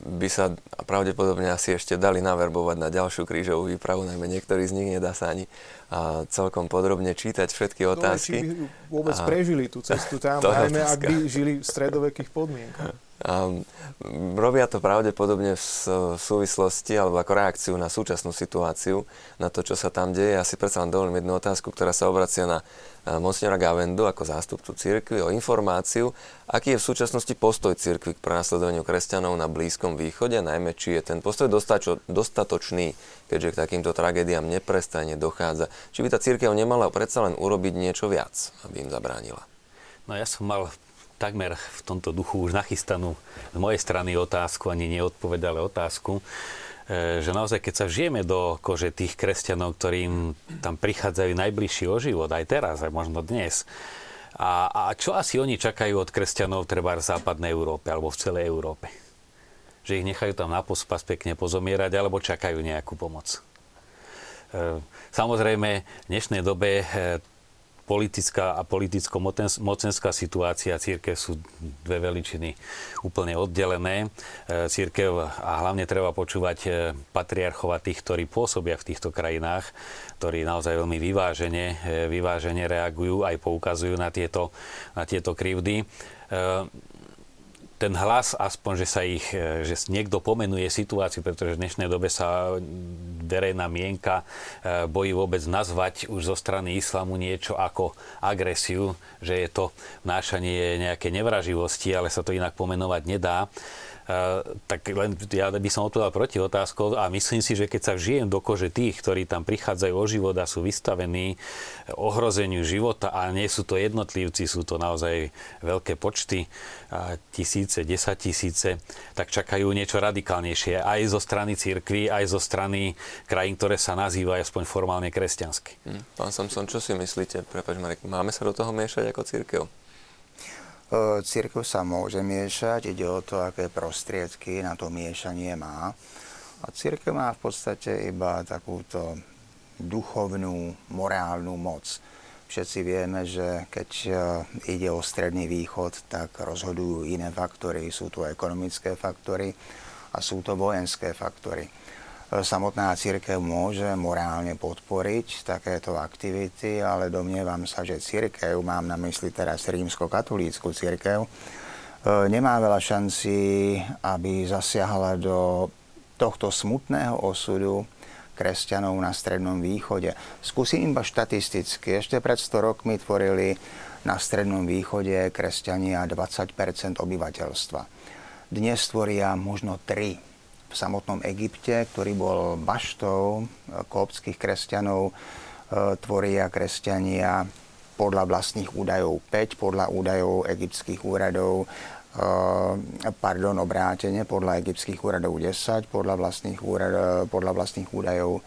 by sa pravdepodobne asi ešte dali naverbovať na ďalšiu krížovú výpravu, najmä niektorí z nich nedá sa ani a celkom podrobne čítať všetky otázky. No, či by vôbec a... prežili tú cestu tam, najmä ak by žili v stredovekých podmienkach. Um, robia to pravdepodobne v súvislosti alebo ako reakciu na súčasnú situáciu, na to, čo sa tam deje. Ja si predsa len dovolím jednu otázku, ktorá sa obracia na Monsignora Gavendu ako zástupcu cirkvi o informáciu, aký je v súčasnosti postoj cirkvi k prenasledovaniu kresťanov na Blízkom východe, najmä či je ten postoj dostatočný, keďže k takýmto tragédiám neprestane dochádza. Či by tá církev nemala predsa len urobiť niečo viac, aby im zabránila? No ja som mal takmer v tomto duchu už nachystanú z mojej strany otázku, ani neodpovedal otázku, že naozaj, keď sa žijeme do kože tých kresťanov, ktorým tam prichádzajú najbližší o život, aj teraz, aj možno dnes, a, a čo asi oni čakajú od kresťanov treba v západnej Európe alebo v celej Európe? Že ich nechajú tam na pospas pekne pozomierať alebo čakajú nejakú pomoc? E, samozrejme, v dnešnej dobe e, politická a politicko-mocenská situácia církev sú dve veličiny úplne oddelené. E, církev a hlavne treba počúvať e, patriarchova tých, ktorí pôsobia v týchto krajinách, ktorí naozaj veľmi vyvážene, e, vyvážene reagujú, aj poukazujú na tieto, na tieto krivdy ten hlas, aspoň, že sa ich, e, že niekto pomenuje situáciu, pretože v dnešnej dobe sa verejná mienka e, bojí vôbec nazvať už zo strany islamu niečo ako agresiu, že je to vnášanie nejaké nevraživosti, ale sa to inak pomenovať nedá tak len ja by som odpovedal proti otázkou a myslím si, že keď sa žijem do kože tých, ktorí tam prichádzajú o život a sú vystavení ohrozeniu života a nie sú to jednotlivci, sú to naozaj veľké počty, tisíce, desať tisíce, tak čakajú niečo radikálnejšie aj zo strany cirkvy, aj zo strany krajín, ktoré sa nazývajú aspoň formálne kresťansky. Hm. Pán Samson, čo si myslíte? Prepač, Marek, máme sa do toho miešať ako církev? E, Církev sa môže miešať, ide o to, aké prostriedky na to miešanie má. A církev má v podstate iba takúto duchovnú, morálnu moc. Všetci vieme, že keď e, ide o Stredný východ, tak rozhodujú iné faktory. Sú to ekonomické faktory a sú to vojenské faktory samotná církev môže morálne podporiť takéto aktivity, ale domnievam sa, že církev, mám na mysli teraz rímsko-katolícku církev, e, nemá veľa šancí, aby zasiahla do tohto smutného osudu kresťanov na Strednom východe. Skúsim iba štatisticky. Ešte pred 100 rokmi tvorili na Strednom východe kresťania 20 obyvateľstva. Dnes tvoria možno 3 v samotnom Egypte, ktorý bol baštou eh, kópskych kresťanov, eh, tvoria kresťania podľa vlastných údajov 5, podľa údajov egyptských úradov eh, pardon, obrátene, podľa egyptských úradov 10, podľa vlastných, úrad, podľa vlastných údajov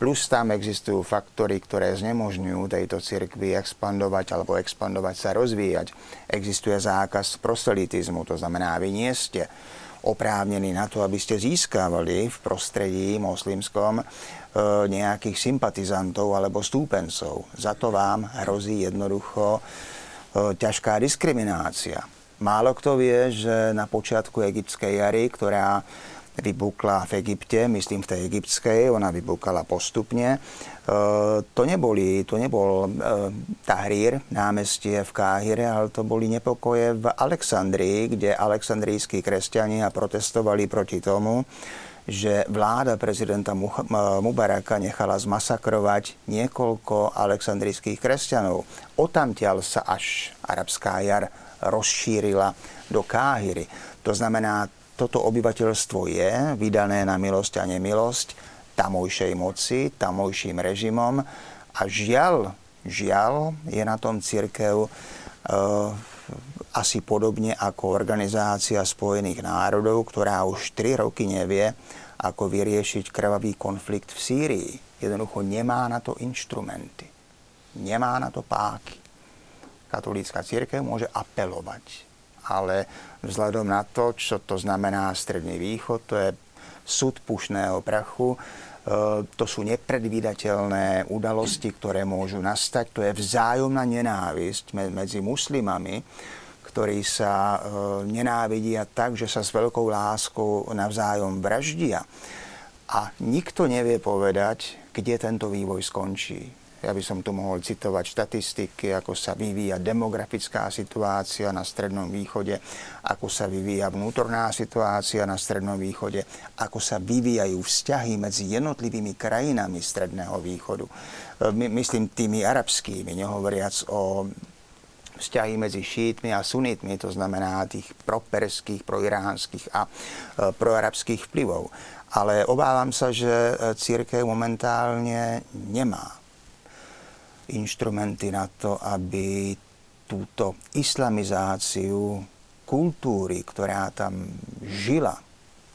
Plus tam existujú faktory, ktoré znemožňujú tejto cirkvi expandovať alebo expandovať sa, rozvíjať. Existuje zákaz proselitizmu, to znamená, vy nie ste oprávnení na to, aby ste získavali v prostredí moslimskom e, nejakých sympatizantov alebo stúpencov. Za to vám hrozí jednoducho e, ťažká diskriminácia. Málo kto vie, že na počiatku egyptskej jary, ktorá vypukla v Egypte, myslím v tej egyptskej, ona vypukala postupne. E, to, neboli, to nebol e, námestie v Káhire, ale to boli nepokoje v Alexandrii, kde alexandrijskí kresťania protestovali proti tomu, že vláda prezidenta Mubaraka nechala zmasakrovať niekoľko alexandrijských kresťanov. Otamtiaľ sa až arabská jar rozšírila do Káhyry. To znamená, toto obyvateľstvo je vydané na milosť a nemilosť tamojšej moci, tamojším režimom a žiaľ, žiaľ je na tom církev e, asi podobne ako Organizácia spojených národov, ktorá už 3 roky nevie, ako vyriešiť krvavý konflikt v Sýrii. Jednoducho nemá na to inštrumenty. Nemá na to páky. Katolícka církev môže apelovať ale vzhľadom na to, čo to znamená Stredný východ, to je súd pušného prachu, e, to sú nepredvídateľné udalosti, ktoré môžu nastať. To je vzájomná nenávisť medzi muslimami, ktorí sa e, nenávidia tak, že sa s veľkou láskou navzájom vraždia. A nikto nevie povedať, kde tento vývoj skončí. Ja by som tu mohol citovať štatistiky, ako sa vyvíja demografická situácia na Strednom východe, ako sa vyvíja vnútorná situácia na Strednom východe, ako sa vyvíjajú vzťahy medzi jednotlivými krajinami Stredného východu. My, myslím tými arabskými, nehovoriac o vzťahy medzi šítmi a sunitmi, to znamená tých properských, proiránskych a e, proarabských vplyvov. Ale obávam sa, že církev momentálne nemá inštrumenty na to, aby túto islamizáciu kultúry, ktorá tam žila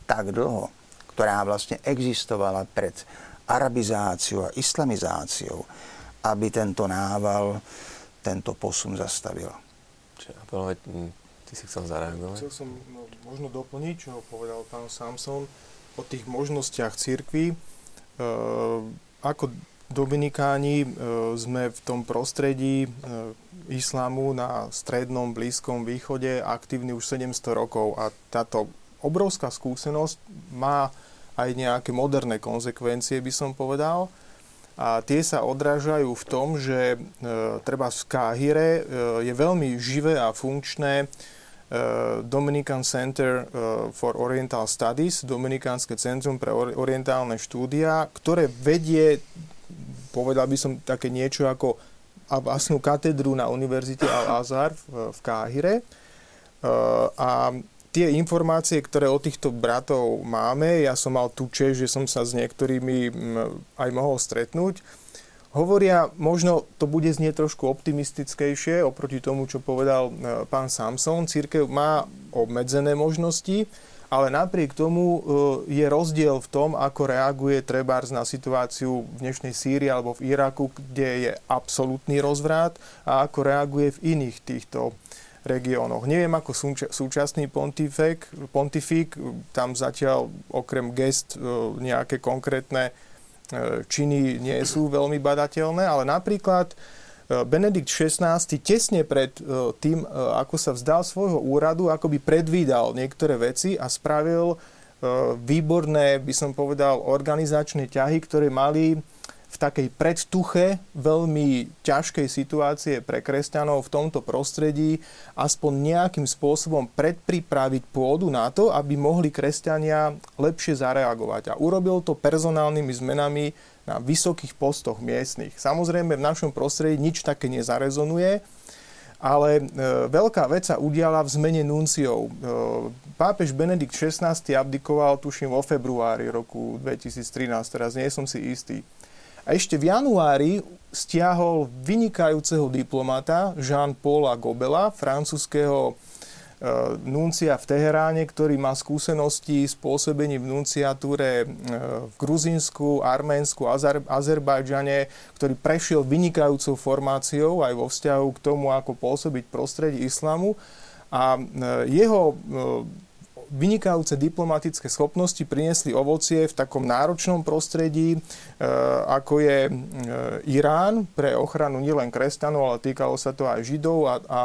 tak dlho, ktorá vlastne existovala pred arabizáciou a islamizáciou, aby tento nával, tento posun zastavil. Čiže apelovať, ty si chcel zareagovať? Chcel som no, možno doplniť, čo povedal pán Samson o tých možnostiach církvy. E, ako Dominikáni e, sme v tom prostredí e, islámu na strednom, blízkom východe aktívni už 700 rokov a táto obrovská skúsenosť má aj nejaké moderné konsekvencie, by som povedal. A tie sa odrážajú v tom, že e, treba v Káhire je veľmi živé a funkčné Dominican Center e, for Oriental Studies, Dominikánske centrum pre orientálne štúdia, ktoré vedie povedal by som také niečo ako vlastnú katedru na Univerzite Al-Azhar v, Káhire. E, a tie informácie, ktoré od týchto bratov máme, ja som mal tú že som sa s niektorými aj mohol stretnúť, hovoria, možno to bude znieť trošku optimistickejšie oproti tomu, čo povedal e, pán Samson. Církev má obmedzené možnosti, ale napriek tomu e, je rozdiel v tom, ako reaguje Trebárs na situáciu v dnešnej Sýrii alebo v Iraku, kde je absolútny rozvrat a ako reaguje v iných týchto regiónoch. Neviem, ako súčasný pontifik, pontifik, tam zatiaľ okrem gest e, nejaké konkrétne činy nie sú veľmi badateľné, ale napríklad Eh, Benedikt XVI tesne pred eh, tým, ako sa vzdal svojho úradu, ako by predvídal niektoré veci a spravil výborné, by som povedal, organizačné ťahy, ktoré mali v takej predtuche veľmi ťažkej situácie pre kresťanov v tomto prostredí aspoň nejakým spôsobom predpripraviť pôdu na to, aby mohli kresťania lepšie zareagovať. A urobil to personálnymi zmenami na vysokých postoch miestnych. Samozrejme v našom prostredí nič také nezarezonuje, ale e, veľká vec sa udiala v zmene nunciov. E, pápež Benedikt XVI abdikoval, tuším, vo februári roku 2013, teraz nie som si istý. A ešte v januári stiahol vynikajúceho diplomata Jean-Paula Gobela, francúzského e, nuncia v Teheráne, ktorý má skúsenosti s pôsobením v nunciatúre v Gruzínsku, Arménsku, Azer- Azerbajdžane, ktorý prešiel vynikajúcou formáciou aj vo vzťahu k tomu, ako pôsobiť prostredí islamu. A jeho vynikajúce diplomatické schopnosti priniesli ovocie v takom náročnom prostredí, e, ako je e, Irán pre ochranu nielen kresťanov, ale týkalo sa to aj Židov a, a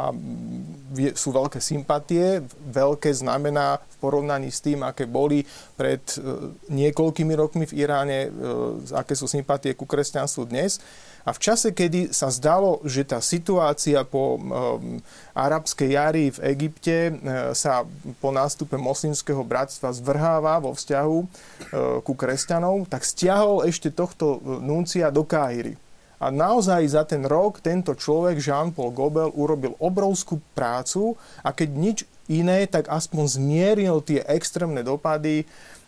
sú veľké sympatie. Veľké znamená v porovnaní s tým, aké boli pred e, niekoľkými rokmi v Iráne, aké sú sympatie ku kresťanstvu dnes. A v čase, kedy sa zdalo, že tá situácia po um, arabskej jari v Egypte uh, sa po nástupe moslimského bratstva zvrháva vo vzťahu uh, ku kresťanom, tak stiahol ešte tohto nuncia do Káhyry. A naozaj za ten rok tento človek, Jean-Paul Gobel, urobil obrovskú prácu a keď nič iné, tak aspoň zmieril tie extrémne dopady E,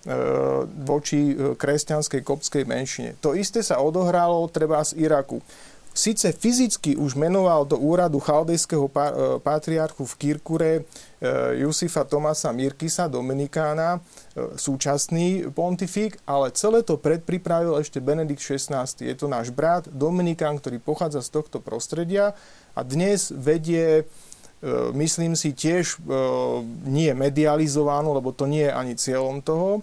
voči e, kresťanskej kopskej menšine. To isté sa odohralo treba z Iraku. Sice fyzicky už menoval do úradu chaldejského e, patriarchu v Kirkure Jusifa Tomasa Mirkisa, Dominikána, súčasný pontifik, ale celé to predpripravil ešte Benedikt XVI. Je to náš brat Dominikán, ktorý pochádza z tohto prostredia a dnes vedie E, myslím si tiež e, nie medializovanú, lebo to nie je ani cieľom toho, e,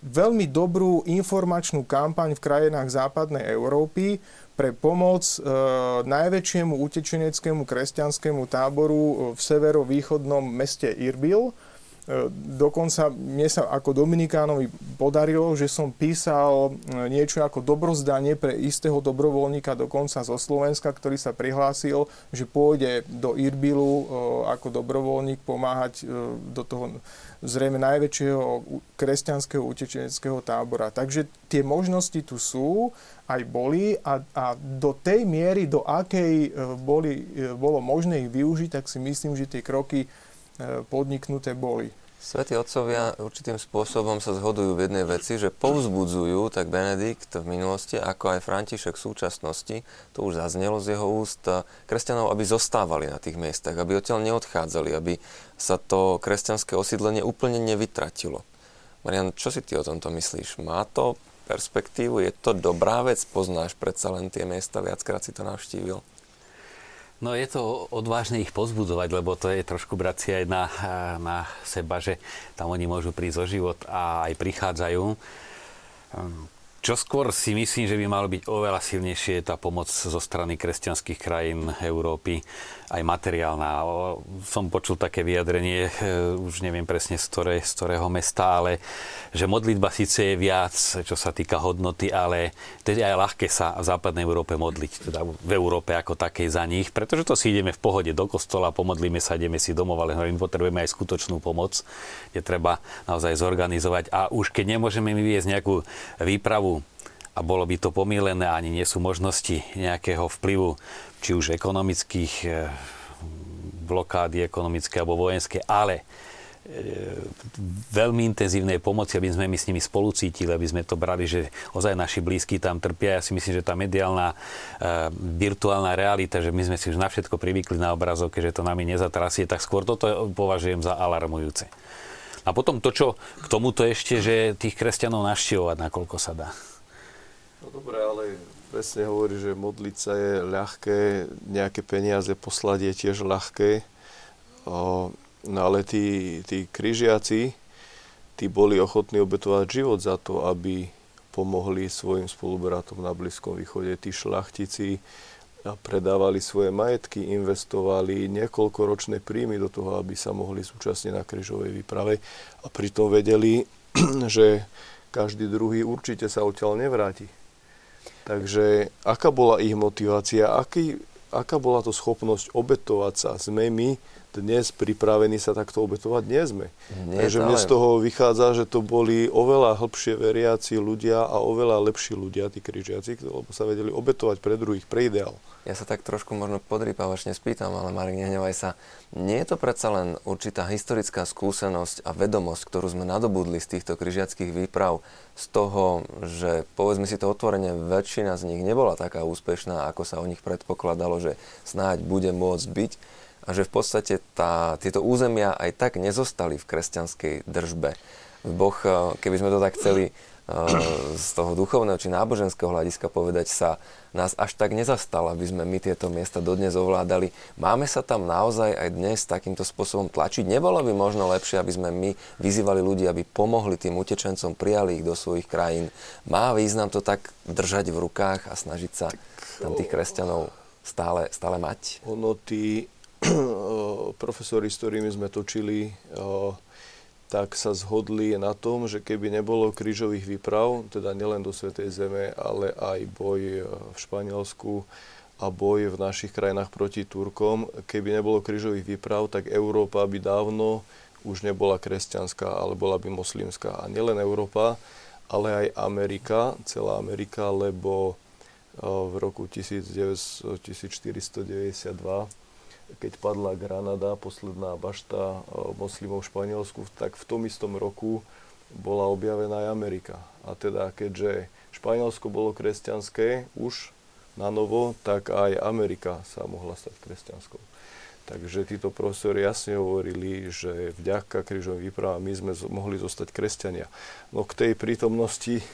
veľmi dobrú informačnú kampaň v krajinách západnej Európy pre pomoc najväčšiemu utečeneckému kresťanskému táboru v severovýchodnom meste Irbil, E, dokonca mne sa ako Dominikánovi podarilo, že som písal e, niečo ako dobrozdanie pre istého dobrovoľníka dokonca zo Slovenska, ktorý sa prihlásil, že pôjde do Irbilu e, ako dobrovoľník pomáhať do toho zrejme najväčšieho kresťanského utečeneckého tábora. Takže tie možnosti tu sú, aj boli a, a do tej miery, do akej boli, bolo možné ich využiť, tak si myslím, že tie kroky podniknuté boli. Svetí otcovia určitým spôsobom sa zhodujú v jednej veci, že povzbudzujú tak Benedikt v minulosti, ako aj František v súčasnosti, to už zaznelo z jeho úst, kresťanov, aby zostávali na tých miestach, aby odtiaľ neodchádzali, aby sa to kresťanské osídlenie úplne nevytratilo. Marian, čo si ty o tomto myslíš? Má to perspektívu? Je to dobrá vec? Poznáš predsa len tie miesta, viackrát si to navštívil. No je to odvážne ich pozbudzovať, lebo to je trošku brať si aj na, na seba, že tam oni môžu prísť o život a aj prichádzajú. Čo skôr si myslím, že by malo byť oveľa silnejšie tá pomoc zo strany kresťanských krajín Európy, aj materiálna. Som počul také vyjadrenie, e, už neviem presne z, ktorej, z ktorého mesta, ale že modlitba síce je viac, čo sa týka hodnoty, ale teda aj ľahké sa v západnej Európe modliť, teda v Európe ako takej za nich, pretože to si ideme v pohode do kostola, pomodlíme sa, ideme si domov, ale my potrebujeme aj skutočnú pomoc, kde treba naozaj zorganizovať. A už keď nemôžeme my viesť nejakú výpravu a bolo by to pomílené, ani nie sú možnosti nejakého vplyvu, či už ekonomických eh, blokády, ekonomické alebo vojenské, ale eh, veľmi intenzívnej pomoci, aby sme my s nimi spolu cítili, aby sme to brali, že ozaj naši blízky tam trpia. Ja si myslím, že tá mediálna, e, virtuálna realita, že my sme si už na všetko privykli na obrazovke, že to nami nezatrasie, tak skôr toto považujem za alarmujúce. A potom to, čo k tomuto ešte, že tých kresťanov naštevovať, nakoľko sa dá. No dobre, ale presne hovorí, že modliť sa je ľahké, nejaké peniaze poslať je tiež ľahké. O, no ale tí, tí križiaci, tí boli ochotní obetovať život za to, aby pomohli svojim spolubratom na Blízkom východe. Tí šlachtici predávali svoje majetky, investovali niekoľkoročné príjmy do toho, aby sa mohli súčasniť na križovej výprave a pritom vedeli, že každý druhý určite sa odtiaľ nevráti. Takže aká bola ich motivácia, aký, aká bola to schopnosť obetovať sa? Sme my dnes pripravení sa takto obetovať? Nie sme. Nie, Takže mne z toho vychádza, že to boli oveľa hĺbšie veriaci ľudia a oveľa lepší ľudia, tí križiaci, lebo sa vedeli obetovať pre druhých, pre ideál. Ja sa tak trošku možno podrýpavačne spýtam, ale Marek, nehnevaj sa. Nie je to predsa len určitá historická skúsenosť a vedomosť, ktorú sme nadobudli z týchto križiackých výprav, z toho, že povedzme si to otvorene, väčšina z nich nebola taká úspešná, ako sa o nich predpokladalo, že snáď bude môcť byť. A že v podstate tá, tieto územia aj tak nezostali v kresťanskej držbe. Boh, e, keby sme to tak chceli z toho duchovného či náboženského hľadiska povedať sa, nás až tak nezastal, aby sme my tieto miesta dodnes ovládali. Máme sa tam naozaj aj dnes takýmto spôsobom tlačiť? Nebolo by možno lepšie, aby sme my vyzývali ľudí, aby pomohli tým utečencom, prijali ich do svojich krajín? Má význam to tak držať v rukách a snažiť sa tam tých kresťanov stále, stále mať? Ono, tí profesori, s ktorými sme točili tak sa zhodli na tom, že keby nebolo krížových výprav, teda nielen do Svetej Zeme, ale aj boj e, v Španielsku a boj v našich krajinách proti Turkom, keby nebolo krížových výprav, tak Európa by dávno už nebola kresťanská, ale bola by moslimská. A nielen Európa, ale aj Amerika, celá Amerika, lebo e, v roku 1492 keď padla Granada, posledná bašta eh, moslimov v Španielsku, tak v tom istom roku bola objavená aj Amerika. A teda keďže Španielsko bolo kresťanské už na novo, tak aj Amerika sa mohla stať kresťanskou. Takže títo profesori jasne hovorili, že vďaka krížovým výpravám my sme mohli zostať kresťania. No k tej prítomnosti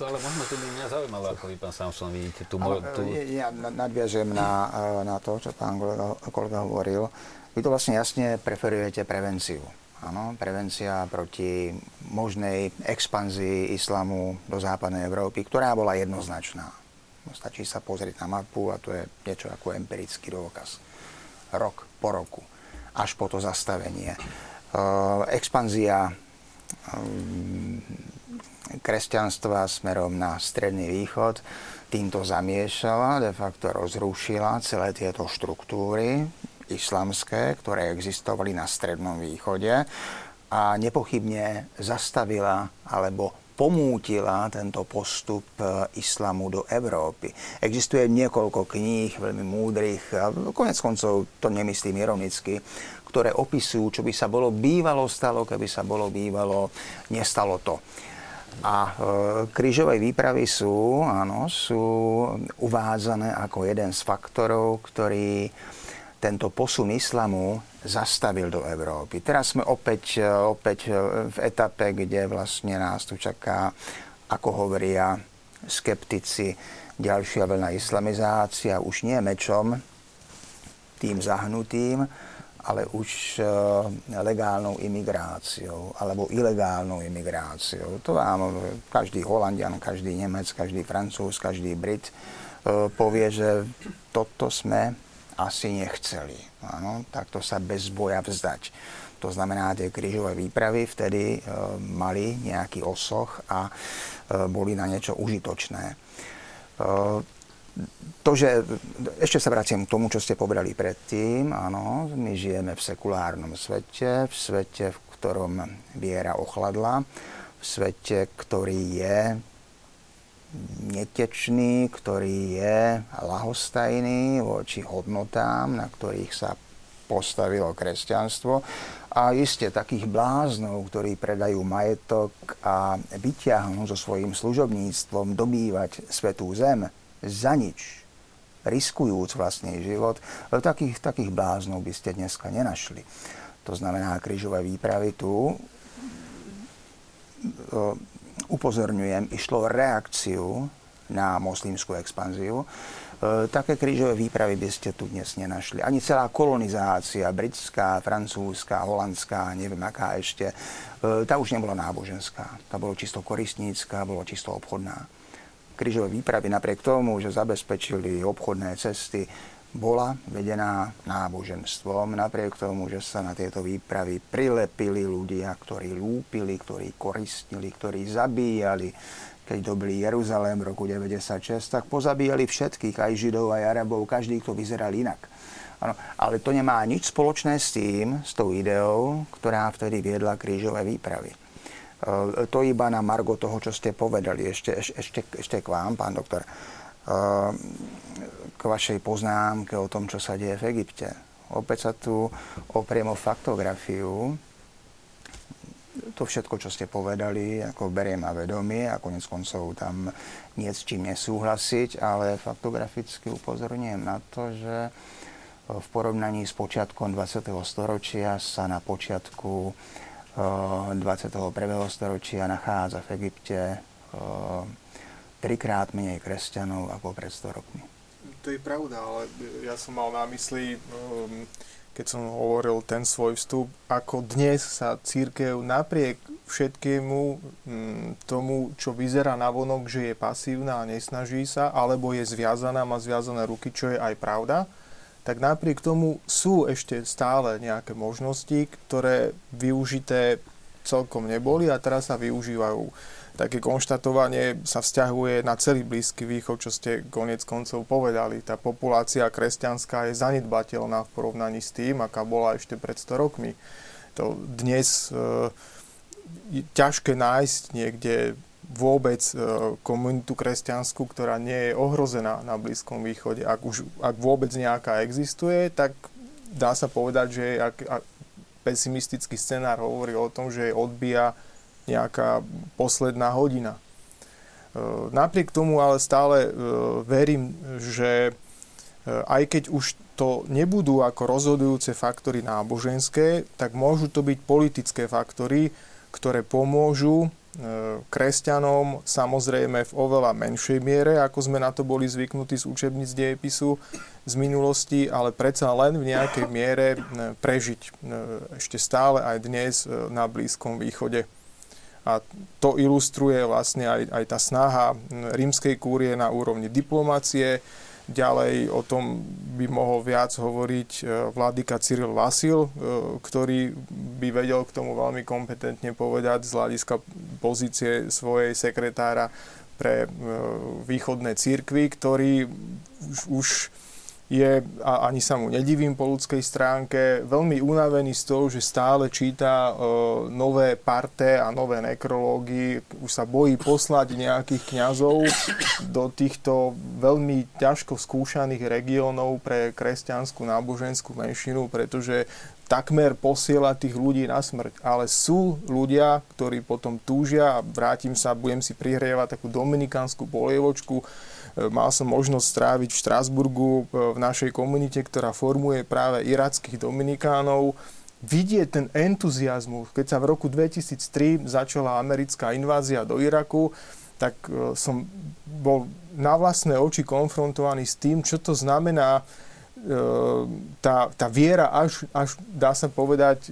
to ale možno to by mňa zaujímalo, ako vy, pán Samson, vidíte tú... Mo- tú... Ja nadviažem na, e, na to, čo pán kolega, kolega hovoril. Vy to vlastne jasne preferujete prevenciu. Áno, prevencia proti možnej expanzii islamu do západnej Európy, ktorá bola jednoznačná. Stačí sa pozrieť na mapu a to je niečo ako empirický dôkaz. Rok po roku, až po to zastavenie. Uh, expanzia um, kresťanstva smerom na Stredný východ týmto zamiešala, de facto rozrušila celé tieto štruktúry islamské, ktoré existovali na Strednom východe a nepochybne zastavila alebo pomútila tento postup e, islamu do Európy. Existuje niekoľko kníh, veľmi múdrych, a konec koncov to nemyslím ironicky, ktoré opisujú, čo by sa bolo bývalo stalo, keby sa bolo bývalo, nestalo to. A e, krížové výpravy sú, áno, sú uvádzané ako jeden z faktorov, ktorý tento posun islamu zastavil do Európy. Teraz sme opäť, e, opäť e, v etape, kde vlastne nás tu čaká, ako hovoria skeptici, ďalšia vlna islamizácia, už nie mečom, tým zahnutým, ale už eh, legálnou imigráciou alebo ilegálnou imigráciou. To vám každý Holandian, každý Nemec, každý Francúz, každý Brit eh, povie, že toto sme asi nechceli. Áno, takto sa bez boja vzdať. To znamená, tie krížové výpravy vtedy e, mali nejaký osoch a boli na niečo užitočné. To, že ešte sa vraciam k tomu, čo ste povedali predtým, áno, my žijeme v sekulárnom svete, v svete, v ktorom viera ochladla, v svete, ktorý je netečný, ktorý je lahostajný voči hodnotám, na ktorých sa postavilo kresťanstvo. A iste takých bláznov, ktorí predajú majetok a vyťahnú so svojím služobníctvom dobývať svetú zem, za nič, riskujúc vlastný život, takých, takých bláznov by ste dneska nenašli. To znamená, krížové výpravy tu, e, upozorňujem, išlo reakciu na moslimskú expanziu. E, také krížové výpravy by ste tu dnes nenašli. Ani celá kolonizácia, britská, francúzska, holandská, neviem aká ešte, e, tá už nebola náboženská. Tá bola čisto koristnícka, bola čisto obchodná krížové výpravy napriek tomu, že zabezpečili obchodné cesty, bola vedená náboženstvom, napriek tomu, že sa na tieto výpravy prilepili ľudia, ktorí lúpili, ktorí koristnili, ktorí zabíjali. Keď dobili Jeruzalém v roku 96, tak pozabíjali všetkých, aj Židov, aj Arabov, každý, kto vyzeral inak. Ano, ale to nemá nič spoločné s tým, s tou ideou, ktorá vtedy viedla krížové výpravy. Eh, to iba na margo toho, čo ste povedali. Ešte, ešte, ešte k vám, pán doktor. Eh, k vašej poznámke o tom, čo sa deje v Egypte. Opäť sa tu opriem o faktografiu. To všetko, čo ste povedali, ako beriem na vedomie a konec koncov tam nie s čím nesúhlasiť, ale faktograficky upozorňujem na to, že v porovnaní s počiatkom 20. storočia sa na počiatku 21. storočia nachádza v Egypte trikrát menej kresťanov ako pred 100 rokmi. To je pravda, ale ja som mal na mysli, um, keď som hovoril ten svoj vstup, ako dnes sa církev napriek všetkému um, tomu, čo vyzerá na vonok, že je pasívna a nesnaží sa, alebo je zviazaná, má zviazané ruky, čo je aj pravda, tak napriek tomu sú ešte stále nejaké možnosti, ktoré využité celkom neboli a teraz sa využívajú také konštatovanie sa vzťahuje na celý Blízky východ, čo ste konec koncov povedali. Tá populácia kresťanská je zanedbateľná v porovnaní s tým, aká bola ešte pred 100 rokmi. To dnes e, je ťažké nájsť niekde vôbec e, komunitu kresťanskú, ktorá nie je ohrozená na Blízkom východe. Ak, už, ak vôbec nejaká existuje, tak dá sa povedať, že ak, ak pesimistický scenár hovorí o tom, že odbíja nejaká posledná hodina. E, napriek tomu ale stále e, verím, že aj keď už to nebudú ako rozhodujúce faktory náboženské, tak môžu to byť politické faktory, ktoré pomôžu kresťanom samozrejme v oveľa menšej miere, ako sme na to boli zvyknutí z učebníc dejepisu z minulosti, ale predsa len v nejakej miere prežiť ešte stále aj dnes na Blízkom východe. A to ilustruje vlastne aj, aj tá snaha rímskej kúrie na úrovni diplomácie. Ďalej o tom by mohol viac hovoriť e, vládyka Cyril Vasil, e, ktorý by vedel k tomu veľmi kompetentne povedať z hľadiska pozície svojej sekretára pre e, východné církvy, ktorý už, už je, a ani sa mu nedivím po ľudskej stránke, veľmi unavený z toho, že stále číta e, nové parte a nové nekrológy, už sa bojí poslať nejakých kňazov do týchto veľmi ťažko skúšaných regiónov pre kresťanskú náboženskú menšinu, pretože takmer posiela tých ľudí na smrť. Ale sú ľudia, ktorí potom túžia a vrátim sa, budem si prihrievať takú dominikánsku polievočku, mal som možnosť stráviť v Štrásburgu e, v našej komunite, ktorá formuje práve irackých dominikánov vidieť ten entuziasmus. Keď sa v roku 2003 začala americká invázia do Iraku, tak e, som bol na vlastné oči konfrontovaný s tým, čo to znamená tá, tá viera až, až, dá sa povedať,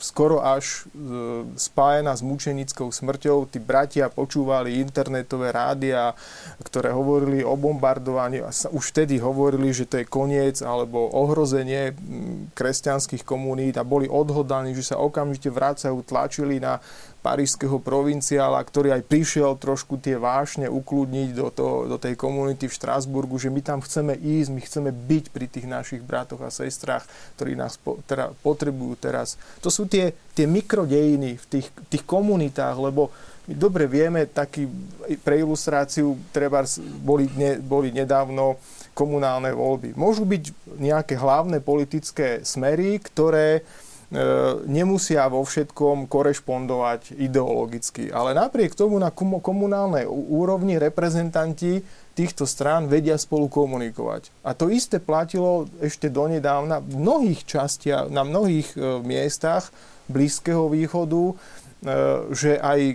skoro až e, spájená s mučenickou smrťou. Tí bratia počúvali internetové rádia, ktoré hovorili o bombardovaní a už vtedy hovorili, že to je koniec alebo ohrozenie kresťanských komunít a boli odhodaní, že sa okamžite vracajú, tlačili na parížského provinciála, ktorý aj prišiel trošku tie vášne ukludniť do, to, do tej komunity v Štrásburgu, že my tam chceme ísť, my chceme byť pri tých našich bratoch a sestrách, ktorí nás po, teda, potrebujú teraz. To sú tie, tie mikrodejiny v tých, tých komunitách, lebo my dobre vieme, taký pre ilustráciu treba boli, ne, boli nedávno komunálne voľby. Môžu byť nejaké hlavné politické smery, ktoré nemusia vo všetkom korešpondovať ideologicky. Ale napriek tomu na komunálnej úrovni reprezentanti týchto strán vedia spolu komunikovať. A to isté platilo ešte donedávna v mnohých častiach, na mnohých e, miestach Blízkeho východu E, že aj e,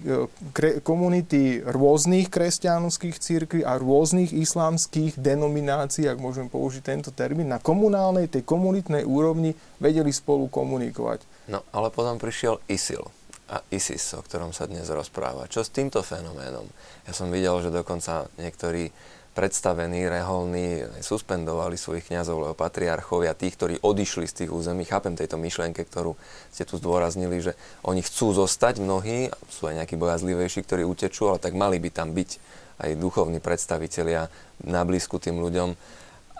komunity rôznych kresťanských církví a rôznych islamských denominácií, ak môžem použiť tento termín, na komunálnej, tej komunitnej úrovni vedeli spolu komunikovať. No, ale potom prišiel ISIL a ISIS, o ktorom sa dnes rozpráva. Čo s týmto fenoménom? Ja som videl, že dokonca niektorí predstavení, reholní, suspendovali svojich kňazov, lebo patriarchovia, tých, ktorí odišli z tých území, chápem tejto myšlienke, ktorú ste tu zdôraznili, že oni chcú zostať mnohí, sú aj nejakí bojazlivejší, ktorí utečú, ale tak mali by tam byť aj duchovní predstavitelia na blízku tým ľuďom.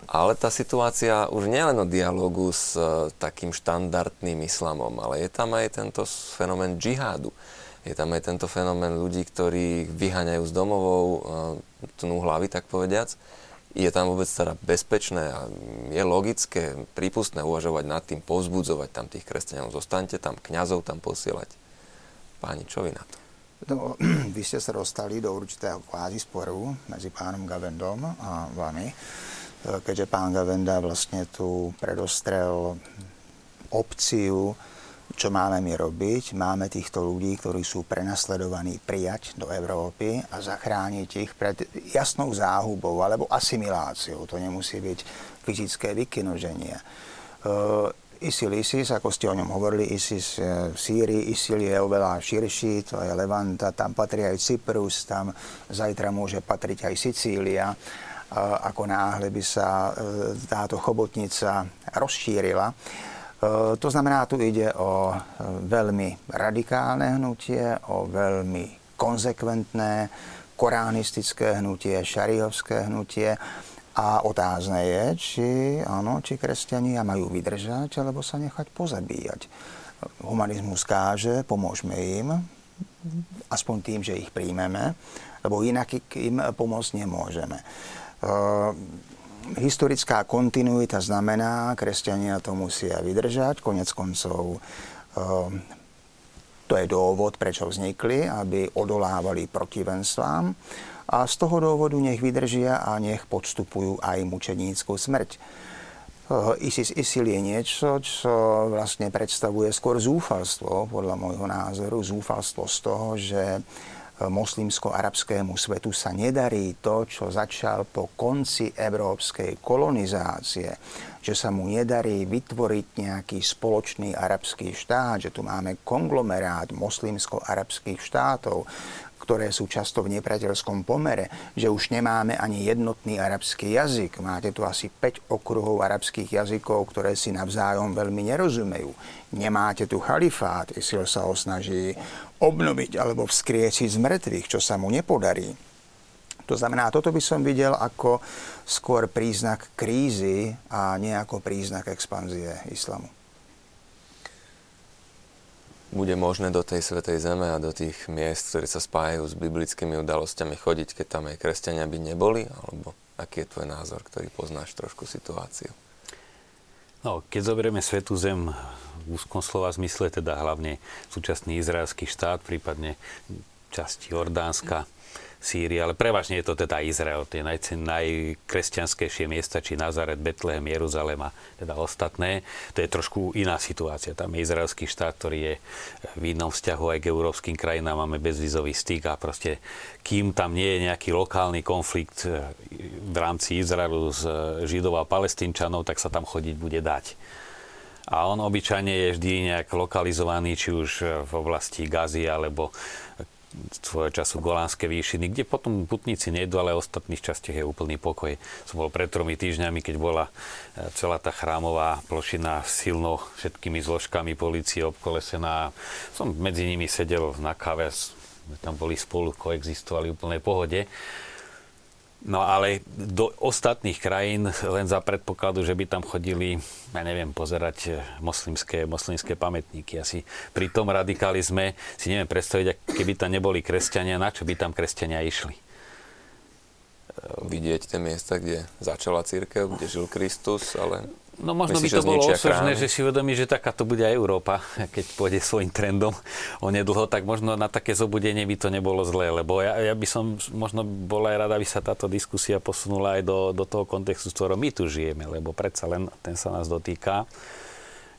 Ale tá situácia už nie len o dialogu s uh, takým štandardným islamom, ale je tam aj tento fenomén džihádu je tam aj tento fenomén ľudí, ktorí vyháňajú z domovou, tnú hlavy, tak povediac. Je tam vôbec teda bezpečné a je logické, prípustné uvažovať nad tým, povzbudzovať tam tých kresťanov. Zostaňte tam, kňazov tam posielať. Páni, čo vy na to? No, vy ste sa dostali do určitého kvázi sporu medzi pánom Gavendom a vami. keďže pán Gavenda vlastne tu predostrel opciu, čo máme my robiť. Máme týchto ľudí, ktorí sú prenasledovaní, prijať do Európy a zachrániť ich pred jasnou záhubou alebo asimiláciou. To nemusí byť fyzické vykynoženie. ISIL, ISIS, ako ste o ňom hovorili, ISIS v Sýrii, ISIL je oveľa širší, to je Levanta, tam patrí aj Cyprus, tam zajtra môže patriť aj Sicília ako náhle by sa e, táto chobotnica rozšírila. E, to znamená, tu ide o e, veľmi radikálne hnutie, o veľmi konzekventné, koránistické hnutie, šarihovské hnutie. A otázne je, či, áno, či kresťania majú vydržať, alebo sa nechať pozabíjať. Humanizmus káže, pomôžme im, aspoň tým, že ich príjmeme, lebo inak im pomôcť nemôžeme. Historická kontinuita znamená, kresťania to musia vydržať, konec koncov ehm, to je dôvod, prečo vznikli, aby odolávali protivenstvám a z toho dôvodu nech vydržia a nech podstupujú aj mučeníckú smrť. Ehm, ISIS ISIL je niečo, čo vlastne predstavuje skôr zúfalstvo, podľa môjho názoru, zúfalstvo z toho, že moslimsko-arabskému svetu sa nedarí to, čo začal po konci európskej kolonizácie, že sa mu nedarí vytvoriť nejaký spoločný arabský štát, že tu máme konglomerát moslimsko-arabských štátov, ktoré sú často v nepriateľskom pomere, že už nemáme ani jednotný arabský jazyk. Máte tu asi 5 okruhov arabských jazykov, ktoré si navzájom veľmi nerozumejú. Nemáte tu chalifát, Isil sa ho snaží obnoviť alebo vzkriesiť z mŕtvych, čo sa mu nepodarí. To znamená, toto by som videl ako skôr príznak krízy a nie ako príznak expanzie islamu bude možné do tej Svetej Zeme a do tých miest, ktoré sa spájajú s biblickými udalosťami chodiť, keď tam aj kresťania by neboli? Alebo aký je tvoj názor, ktorý poznáš trošku situáciu? No, keď zoberieme Svetú Zem v úzkom slova zmysle, teda hlavne súčasný izraelský štát, prípadne časti Jordánska, Sýrie, ale prevažne je to teda Izrael, tie naj, najkresťanskejšie miesta, či Nazaret, Betlehem, Jeruzalem a teda ostatné. To je trošku iná situácia. Tam je izraelský štát, ktorý je v inom vzťahu aj k európskym krajinám, máme bezvizový styk a proste kým tam nie je nejaký lokálny konflikt e, v rámci Izraelu s e, Židov a Palestínčanov, tak sa tam chodiť bude dať. A on obyčajne je vždy nejak lokalizovaný, či už v oblasti Gazy alebo svojho času Golánske výšiny, kde potom putníci nejdu, ale v ostatných častiach je úplný pokoj. Som bol pred tromi týždňami, keď bola e, celá tá chrámová plošina silno všetkými zložkami policie obkolesená. Som medzi nimi sedel na káve, tam boli spolu, koexistovali v úplnej pohode. No ale do ostatných krajín len za predpokladu, že by tam chodili, ja neviem, pozerať eh, moslimské, moslimské pamätníky. Asi pri tom radikalizme si neviem predstaviť, keby tam neboli kresťania, na čo by tam kresťania išli vidieť tie miesta, kde začala církev, kde žil Kristus, ale No možno Myslíš, by to bolo osožné, že si uvedomí, že takáto bude aj Európa, keď pôjde svojim trendom onedlho, tak možno na také zobudenie by to nebolo zlé, lebo ja, ja by som možno bola aj rada, aby sa táto diskusia posunula aj do, do toho kontextu, s ktorom my tu žijeme, lebo predsa len ten sa nás dotýka.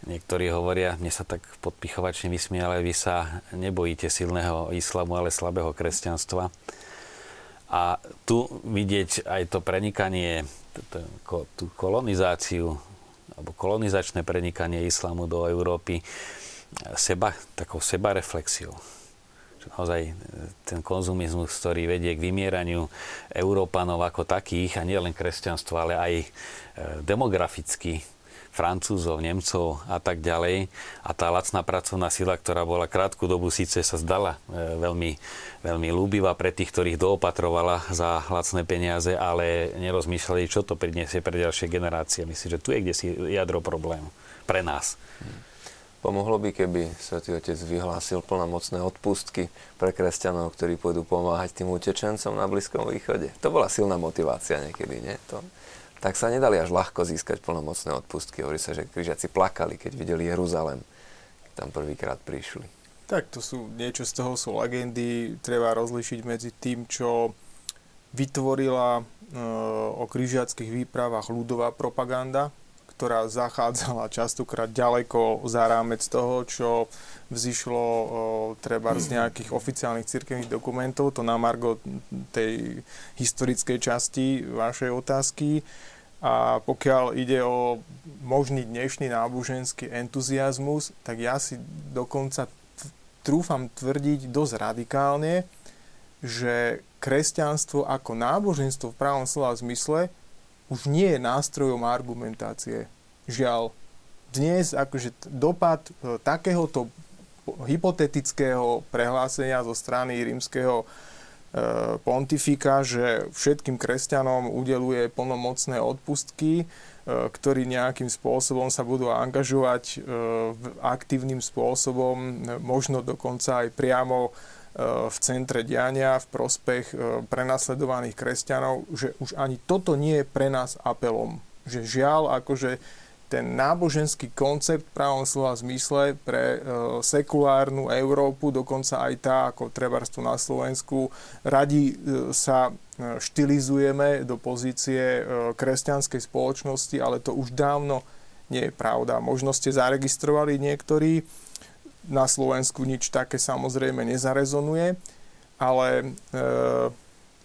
Niektorí hovoria, mne sa tak podpichovačne vysmie, ale vy sa nebojíte silného islamu, ale slabého kresťanstva. A tu vidieť aj to prenikanie, tú kolonizáciu, alebo kolonizačné prenikanie islamu do Európy seba, takou sebareflexiou. Naozaj e, ten konzumizmus, ktorý vedie k vymieraniu Európanov ako takých, a nielen kresťanstvo, ale aj e, demograficky Francúzov, Nemcov a tak ďalej. A tá lacná pracovná sila, ktorá bola krátku dobu síce sa zdala e, veľmi, veľmi ľúbivá pre tých, ktorých doopatrovala za lacné peniaze, ale nerozmýšľali, čo to priniesie pre ďalšie generácie. Myslím, že tu je kde si jadro problému pre nás. Pomohlo by, keby Svetý Otec vyhlásil plnomocné odpustky pre kresťanov, ktorí pôjdu pomáhať tým utečencom na Blízkom východe. To bola silná motivácia niekedy, nie? To tak sa nedali až ľahko získať plnomocné odpustky. Hovorí sa, že križiaci plakali, keď videli Jeruzalem, keď tam prvýkrát prišli. Tak to sú, niečo z toho sú legendy. Treba rozlišiť medzi tým, čo vytvorila o križiackých výpravách ľudová propaganda, ktorá zachádzala častokrát ďaleko za rámec toho, čo vzýšlo o, treba z nejakých oficiálnych cirkevných dokumentov, to na margo tej historickej časti vašej otázky. A pokiaľ ide o možný dnešný náboženský entuziasmus, tak ja si dokonca trúfam tvrdiť dosť radikálne, že kresťanstvo ako náboženstvo v pravom slova zmysle už nie je nástrojom argumentácie. Žiaľ, dnes akože dopad e, takéhoto hypotetického prehlásenia zo strany rímskeho e, pontifika, že všetkým kresťanom udeluje plnomocné odpustky, e, ktorí nejakým spôsobom sa budú angažovať aktívnym spôsobom, možno dokonca aj priamo v centre diania v prospech prenasledovaných kresťanov, že už ani toto nie je pre nás apelom. Že žiaľ, akože ten náboženský koncept v pravom slova zmysle pre e, sekulárnu Európu, dokonca aj tá, ako treba tu na Slovensku, radi e, sa štilizujeme do pozície e, kresťanskej spoločnosti, ale to už dávno nie je pravda. Možno ste zaregistrovali niektorí, na Slovensku nič také samozrejme nezarezonuje, ale e,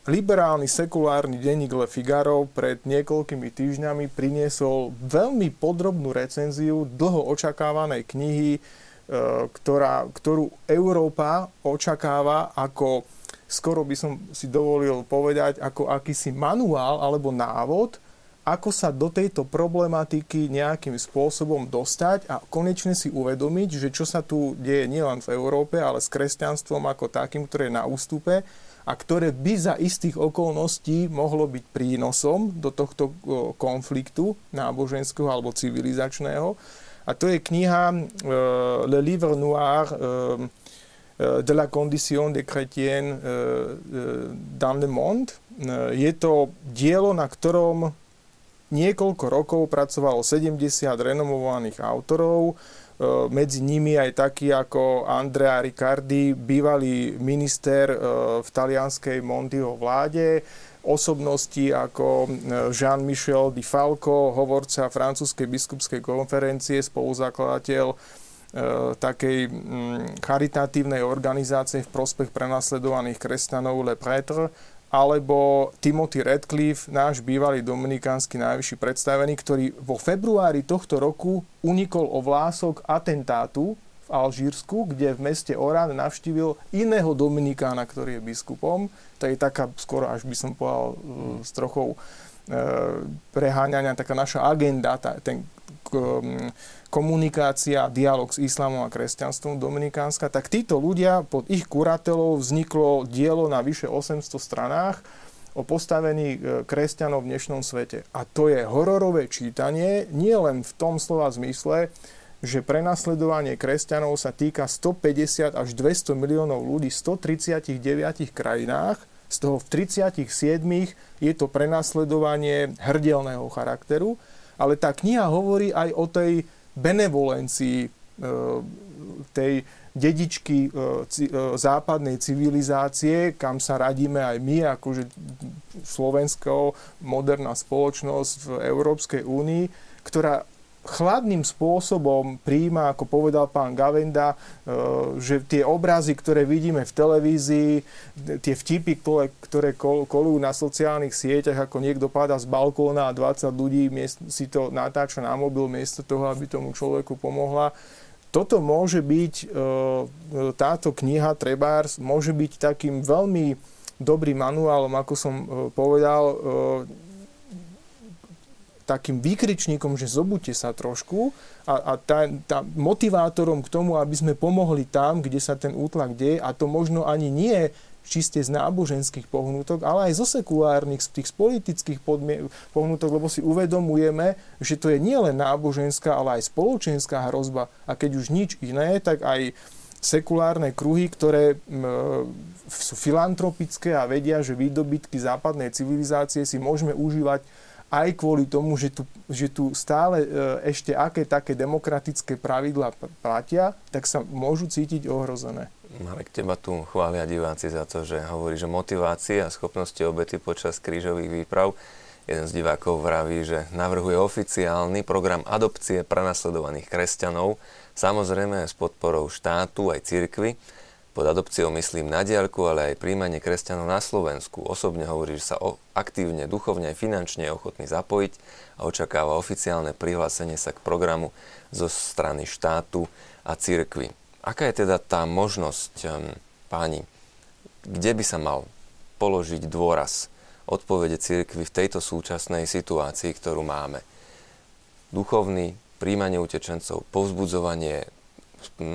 liberálny sekulárny denník Le Figaro pred niekoľkými týždňami priniesol veľmi podrobnú recenziu dlho očakávanej knihy, e, ktorá, ktorú Európa očakáva ako, skoro by som si dovolil povedať, ako akýsi manuál alebo návod, ako sa do tejto problematiky nejakým spôsobom dostať a konečne si uvedomiť, že čo sa tu deje nielen v Európe, ale s kresťanstvom ako takým, ktoré je na ústupe a ktoré by za istých okolností mohlo byť prínosom do tohto konfliktu náboženského alebo civilizačného. A to je kniha uh, Le Livre Noir uh, de la condition des chrétiens dans le monde. Je to dielo, na ktorom niekoľko rokov pracovalo 70 renomovaných autorov, E, medzi nimi aj taký ako Andrea Riccardi, bývalý minister e, v talianskej Montiho vláde, osobnosti ako e, Jean-Michel Di Falco, hovorca francúzskej biskupskej konferencie, spoluzakladateľ takej charitatívnej organizácie v prospech prenasledovaných kresťanov Le Prêtre alebo Timothy Radcliffe, náš bývalý dominikánsky najvyšší predstavený, ktorý vo februári tohto roku unikol o vlások atentátu v Alžírsku, kde v meste Oran navštívil iného dominikána, ktorý je biskupom. To je taká, skoro až by som povedal, mm. s trochou e, preháňania, taká naša agenda, tá, ten komunikácia, dialog s islamom a kresťanstvom dominikánska, tak títo ľudia pod ich kuratelou vzniklo dielo na vyše 800 stranách o postavení e, kresťanov v dnešnom svete. A to je hororové čítanie, nie len v tom slova zmysle, že prenasledovanie kresťanov sa týka 150 až 200 miliónov ľudí v 139 krajinách, z toho v 37 je to prenasledovanie hrdelného charakteru, ale tá kniha hovorí aj o tej benevolencii e, tej dedičky e, e, západnej civilizácie, kam sa radíme aj my, akože Slovensko, moderná spoločnosť v Európskej únii, ktorá chladným spôsobom príjma, ako povedal pán Gavenda, e, že tie obrazy, ktoré vidíme v televízii, tie vtipy, ktoré, kolujú na sociálnych sieťach, ako niekto páda z balkóna a 20 ľudí si to natáča na mobil miesto toho, aby tomu človeku pomohla. Toto môže byť, e, táto kniha Trebárs môže byť takým veľmi dobrým manuálom, ako som e, povedal, takým výkričníkom, že zobudte sa trošku a, a tá, tá motivátorom k tomu, aby sme pomohli tam, kde sa ten útlak deje a to možno ani nie čiste z náboženských pohnutok, ale aj zo sekulárnych, z tých politických podmien- pohnutok, lebo si uvedomujeme, že to je nielen náboženská, ale aj spoločenská hrozba. A keď už nič iné, tak aj sekulárne kruhy, ktoré m, sú filantropické a vedia, že výdobytky západnej civilizácie si môžeme užívať aj kvôli tomu, že tu, že tu stále e, ešte aké také demokratické pravidlá platia, tak sa môžu cítiť ohrozené. Marek, teba tu chvália diváci za to, že hovorí, že motivácie a schopnosti obety počas krížových výprav. Jeden z divákov vraví, že navrhuje oficiálny program adopcie prenasledovaných kresťanov, samozrejme s podporou štátu aj cirkvy. Pod adopciou myslím na diaľku, ale aj príjmanie kresťanov na Slovensku. Osobne hovorí, že sa o, aktívne, duchovne aj finančne je ochotný zapojiť a očakáva oficiálne prihlásenie sa k programu zo strany štátu a cirkvy. Aká je teda tá možnosť, um, páni, kde by sa mal položiť dôraz odpovede cirkvy v tejto súčasnej situácii, ktorú máme? Duchovný, príjmanie utečencov, povzbudzovanie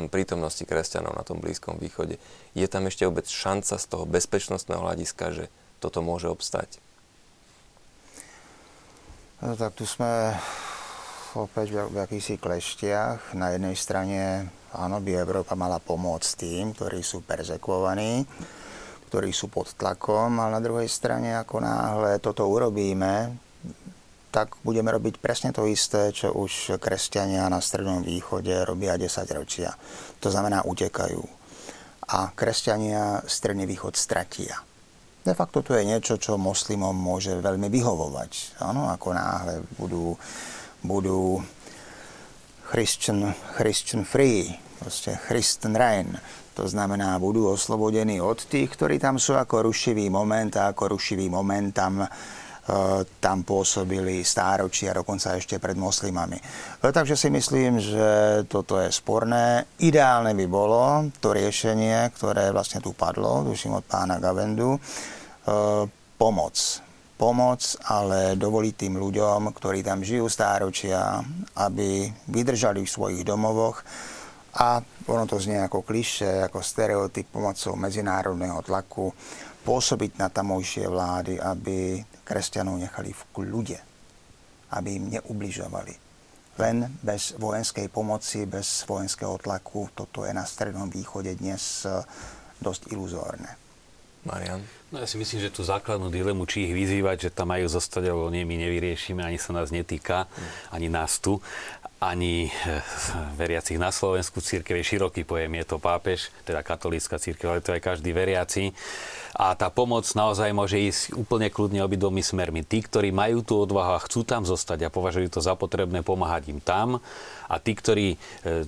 prítomnosti kresťanov na tom Blízkom východe. Je tam ešte vôbec šanca z toho bezpečnostného hľadiska, že toto môže obstať? No, tak tu sme opäť v, v akýchsi kleštiach. Na jednej strane, áno, by Európa mala pomôcť tým, ktorí sú perzekvovaní, ktorí sú pod tlakom, ale na druhej strane, ako náhle toto urobíme, tak budeme robiť presne to isté, čo už kresťania na Strednom východe robia 10 ročia. To znamená, utekajú. A kresťania Stredný východ stratia. De facto to je niečo, čo moslimom môže veľmi vyhovovať. Áno, ako náhle budú, budú Christian, Christian free, proste Christian reign. To znamená, budú oslobodení od tých, ktorí tam sú ako rušivý moment a ako rušivý moment tam tam pôsobili stáročia, dokonca ešte pred moslimami. E, takže si myslím, že toto je sporné. Ideálne by bolo to riešenie, ktoré vlastne tu padlo, tuším od pána Gavendu, e, pomoc. Pomoc, ale dovoliť tým ľuďom, ktorí tam žijú stáročia, aby vydržali v svojich domovoch a ono to znie ako kliše, ako stereotyp pomocou medzinárodného tlaku, pôsobiť na tamojšie vlády, aby kresťanov nechali v kľude, aby im neubližovali. Len bez vojenskej pomoci, bez vojenského tlaku, toto je na Strednom východe dnes eh, dosť iluzórne. Marian? No ja si myslím, že tú základnú dilemu, či ich vyzývať, že tam majú zostať, alebo nie, my nevyriešime, ani sa nás netýka, ani nás tu ani eh, veriacich na Slovensku. Církev je široký pojem, je to pápež, teda katolícka církev, ale to aj každý veriaci. A tá pomoc naozaj môže ísť úplne kľudne obidvomi smermi. Tí, ktorí majú tú odvahu a chcú tam zostať a považujú to za potrebné, pomáhať im tam. A tí, ktorí e,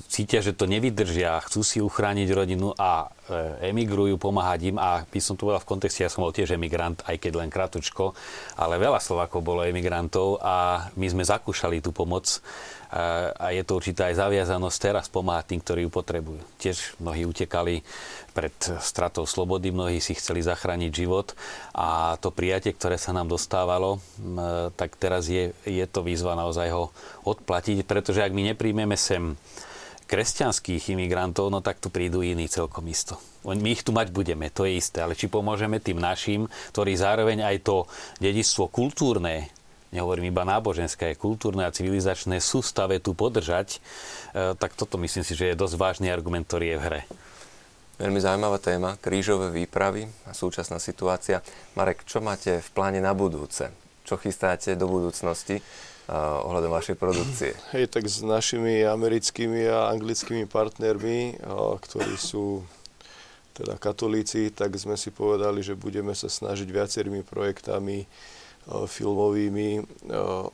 cítia, že to nevydržia, chcú si uchrániť rodinu a e, emigrujú, pomáhať im. A by som tu povedal v kontexte, ja som bol tiež emigrant, aj keď len kratučko, ale veľa Slovákov bolo emigrantov a my sme zakúšali tú pomoc a je to určitá aj zaviazanosť teraz pomáhať tým, ktorí ju potrebujú. Tiež mnohí utekali pred stratou slobody, mnohí si chceli zachrániť život a to prijatie, ktoré sa nám dostávalo, tak teraz je, je to výzva naozaj ho odplatiť, pretože ak my nepríjmeme sem kresťanských imigrantov, no tak tu prídu iní celkom isto. My ich tu mať budeme, to je isté, ale či pomôžeme tým našim, ktorí zároveň aj to dedičstvo kultúrne nehovorím iba náboženské, aj kultúrne a civilizačné sústave tu podržať, e, tak toto myslím si, že je dosť vážny argument, ktorý je v hre. Veľmi zaujímavá téma, krížové výpravy a súčasná situácia. Marek, čo máte v pláne na budúce? Čo chystáte do budúcnosti uh, ohľadom vašej produkcie? Hej, tak s našimi americkými a anglickými partnermi, uh, ktorí sú teda katolíci, tak sme si povedali, že budeme sa snažiť viacerými projektami E, filmovými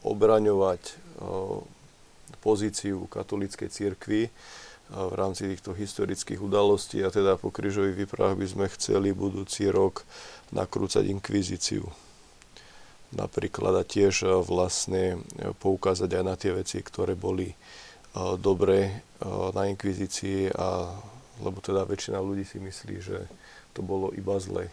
obraňovať pozíciu katolíckej cirkvi v rámci týchto historických udalostí a teda po krížových výpravách by sme chceli budúci rok nakrúcať inkvizíciu. Napríklad a tiež vlastne poukázať aj na tie veci, ktoré boli dobré na inkvizícii, a, lebo teda väčšina ľudí si myslí, že to bolo iba zle.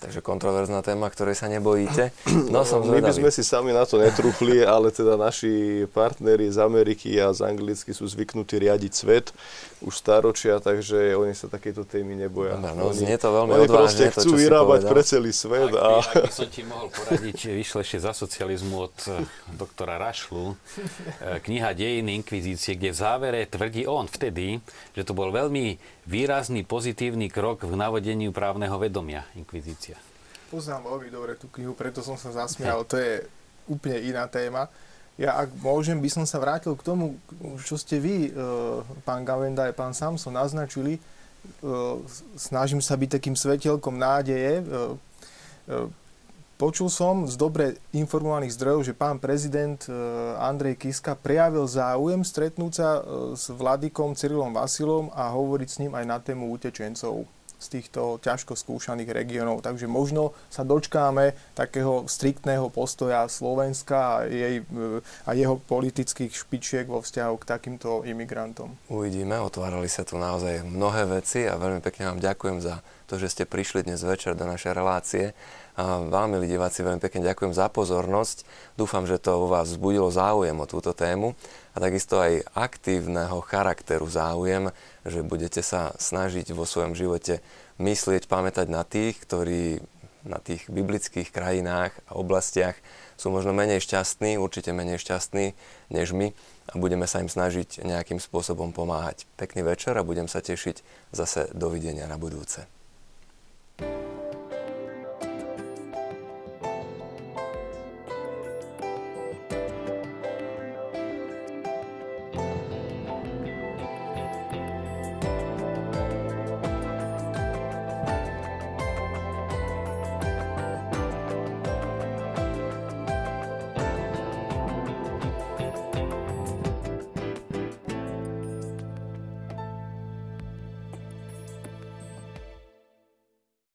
Takže kontroverzná téma, ktorej sa nebojíte. No, som My by sme si sami na to netrúfli, ale teda naši partneri z Ameriky a z Anglicky sú zvyknutí riadiť svet už staročia, takže oni sa takéto témy neboja. No, no, oni, znie to veľmi oni odvážne, proste chcú to, vyrábať pre celý svet. Ak, a... ak by som ti mohol poradiť, vyšlo ešte za socializmu od eh, doktora Rašlu, eh, kniha Dejiny inkvizície, kde v závere tvrdí on vtedy, že to bol veľmi výrazný pozitívny krok v navodeniu právneho vedomia inkvizícia. Poznám veľmi dobre tú knihu, preto som sa zasmial. To je úplne iná téma. Ja, ak môžem, by som sa vrátil k tomu, čo ste vy, e, pán Gavenda a pán Samson, naznačili, snažím sa byť takým svetelkom nádeje. Počul som z dobre informovaných zdrojov, že pán prezident Andrej Kiska prejavil záujem stretnúť sa s vladikom Cyrilom Vasilom a hovoriť s ním aj na tému utečencov z týchto ťažko skúšaných regiónov. Takže možno sa dočkáme takého striktného postoja Slovenska a, jej, a jeho politických špičiek vo vzťahu k takýmto imigrantom. Uvidíme, otvárali sa tu naozaj mnohé veci a veľmi pekne vám ďakujem za to, že ste prišli dnes večer do našej relácie. A vám, milí diváci, veľmi pekne ďakujem za pozornosť. Dúfam, že to u vás vzbudilo záujem o túto tému a takisto aj aktívneho charakteru záujem, že budete sa snažiť vo svojom živote myslieť, pamätať na tých, ktorí na tých biblických krajinách a oblastiach sú možno menej šťastní, určite menej šťastní než my a budeme sa im snažiť nejakým spôsobom pomáhať. Pekný večer a budem sa tešiť zase dovidenia na budúce.